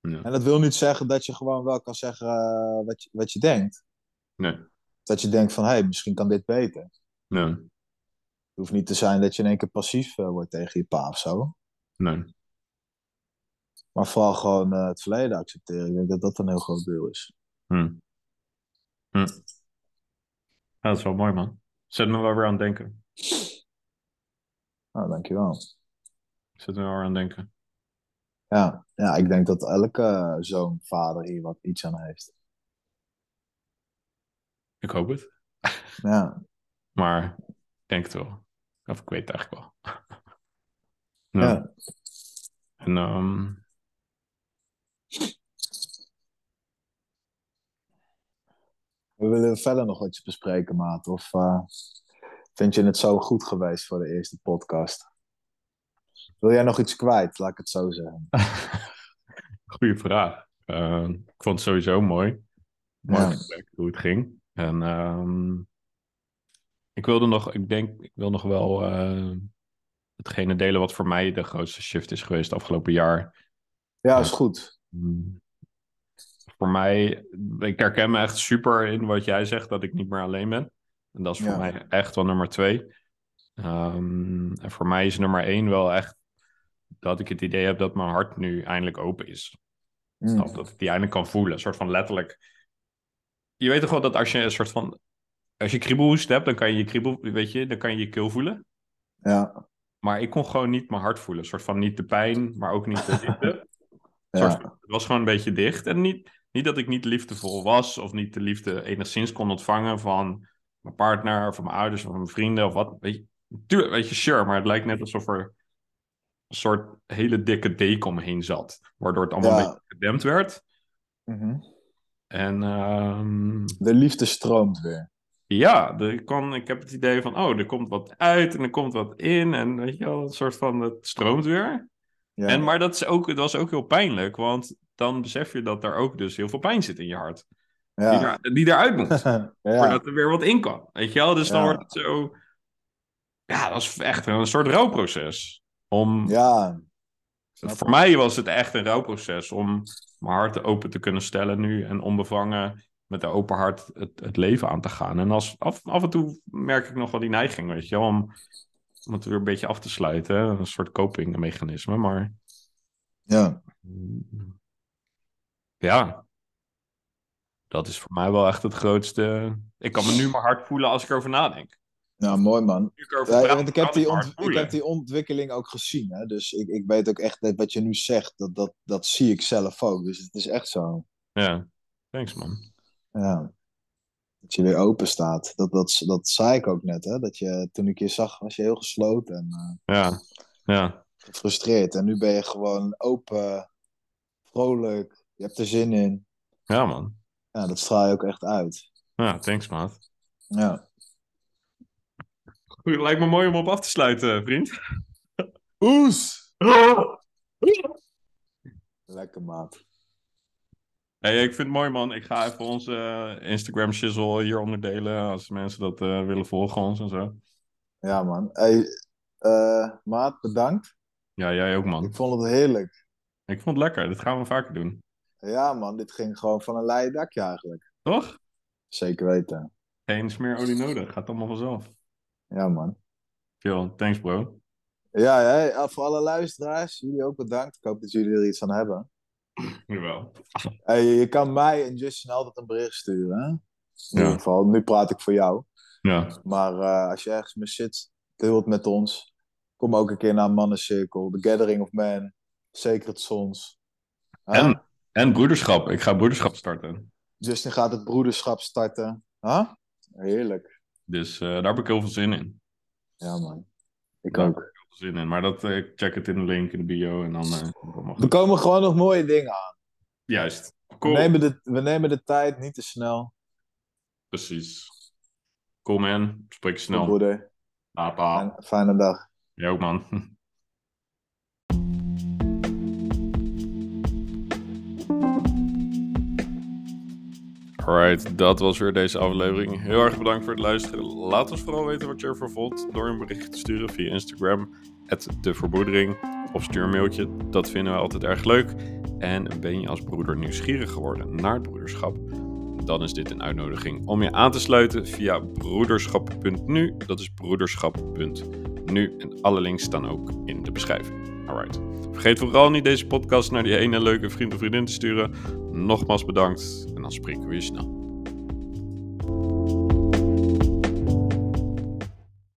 Ja. En dat wil niet zeggen dat je gewoon wel kan zeggen eh, wat, je, wat je denkt. Nee. Dat je denkt van, hé, hey, misschien kan dit beter. Nee. Het hoeft niet te zijn dat je in één keer passief eh, wordt tegen je pa of zo. Nee. Maar vooral gewoon eh, het verleden accepteren. Ik denk dat dat een heel groot deel is. Hm. Hm. Ja, dat is wel mooi, man. Zet me wel weer aan het denken. Nou, dankjewel. Zet me wel weer aan denken. Ja. ja, ik denk dat elke eh, zoon, vader hier wat iets aan heeft. Ik hoop het. Ja, Maar ik denk het wel. Of ik weet het eigenlijk wel. ja. Ja. En ehm, We willen verder nog wat bespreken, maat. Of eh, vind je het zo goed geweest voor de eerste podcast? Wil jij nog iets kwijt? Laat ik het zo zeggen. goede vraag. Ehm, ik vond het sowieso mooi. Mooi Ja. hoe het ging. En ehm, ik wilde nog, ik denk, ik wil nog wel uh, hetgene delen wat voor mij de grootste shift is geweest afgelopen jaar. Ja, is goed. Voor mij, ik herken me echt super in wat jij zegt, dat ik niet meer alleen ben. En dat is voor mij echt wel nummer twee. Um, en voor mij is nummer één wel echt dat ik het idee heb dat mijn hart nu eindelijk open is. Mm. Dat ik die eindelijk kan voelen. Een soort van letterlijk. Je weet toch wel dat als je een soort van. Als je kriebelhoest hebt, dan kan je je kriebel, weet je, dan kan je je keel voelen. Ja. Maar ik kon gewoon niet mijn hart voelen. Een soort van niet de pijn, maar ook niet de liefde. ja. het was gewoon een beetje dicht. En niet, niet dat ik niet liefdevol was of niet de liefde enigszins kon ontvangen van mijn partner of van mijn ouders of van mijn vrienden of wat. Weet je, tuurlijk, weet je, sure, maar het lijkt net alsof er een soort hele dikke deken omheen zat. Waardoor het allemaal een beetje gedempt werd. Mm En... Um... De liefde stroomt weer. Ja, ik, kan, ik heb het idee van, oh, er komt wat uit en er komt wat in. En weet je wel, een soort van, het stroomt weer. Ja. En, maar dat, is ook, dat was ook heel pijnlijk, want dan besef je dat er ook dus heel veel pijn zit in je hart. Ja. Die, er, die eruit moet. ja. Voordat er weer wat in kan. Weet je wel? Dus dan wordt het zo... Ja, dat is echt een soort rouwproces. Om... Ja. Voor mij was het echt een rouwproces om mijn hart open te kunnen stellen nu en onbevangen met een open hart het, het leven aan te gaan. En als, af, af en toe merk ik nog wel die neiging, weet je, om, om het weer een beetje af te sluiten. Een soort copingmechanisme, maar... Ja. Ja. Dat is voor mij wel echt het grootste... Ik kan me nu maar hard voelen als ik erover nadenk. Nou, mooi man. Ja, want ik, heb die ik heb die ontwikkeling ook gezien. Hè? Dus ik, ik weet ook echt wat je nu zegt, dat, dat, dat zie ik zelf ook. Dus het is echt zo. Ja, thanks man. Ja. Dat je weer open staat. Dat, dat, dat zei ik ook net, hè? Dat je, toen ik je zag, was je heel gesloten en uh, ja. Ja. gefrustreerd. En nu ben je gewoon open, vrolijk, je hebt er zin in. Ja, man. Ja, dat straal je ook echt uit. Ja, thanks, maat. Ja. Goed, lijkt me mooi om op af te sluiten, vriend. Oes! Lekker, maat. Hey, ik vind het mooi, man. Ik ga even onze uh, Instagram shizzle hier onderdelen. Als mensen dat uh, willen volgen, ons en zo. Ja, man. Hey, uh, maat, bedankt. Ja, jij ook, man. Ik vond het heerlijk. Ik vond het lekker. Dit gaan we vaker doen. Ja, man. Dit ging gewoon van een leien dakje eigenlijk. Toch? Zeker weten. Geen smeerolie nodig. Gaat allemaal vanzelf. Ja, man. Veel. Thanks, bro. Ja, ja, voor alle luisteraars, jullie ook bedankt. Ik hoop dat jullie er iets aan hebben. Jawel. Hey, je kan mij en Justin altijd een bericht sturen. Hè? In ja. ieder geval, nu praat ik voor jou. Ja. Maar uh, als je ergens mee zit, deel het met ons. Kom ook een keer naar mannencirkel. The Gathering of Men. Sacred Sons. En, en broederschap. Ik ga broederschap starten. Justin gaat het broederschap starten. Huh? Heerlijk. Dus uh, daar heb ik heel veel zin in. Ja, man. Ik ja, ook. Heel veel zin in. Maar dat, uh, check het in de link in de bio en dan... Uh, er komen gewoon nog mooie dingen aan. Juist. Cool. We, nemen de, we nemen de tijd, niet te snel. Precies. Cool man. Spreek je snel. Broeder. Fijne, fijne dag. Jij ook man. Alright, dat was weer deze aflevering. Heel erg bedankt voor het luisteren. Laat ons vooral weten wat je ervan vond door een bericht te sturen via Instagram, de verbroedering, of stuur een mailtje. Dat vinden we altijd erg leuk. En ben je als broeder nieuwsgierig geworden naar het broederschap? Dan is dit een uitnodiging om je aan te sluiten via broederschap.nu. Dat is broederschap.nu. En alle links staan ook in de beschrijving. Alright. Vergeet vooral niet deze podcast naar die ene leuke vriend of vriendin te sturen. Nogmaals bedankt en dan spreken we je snel.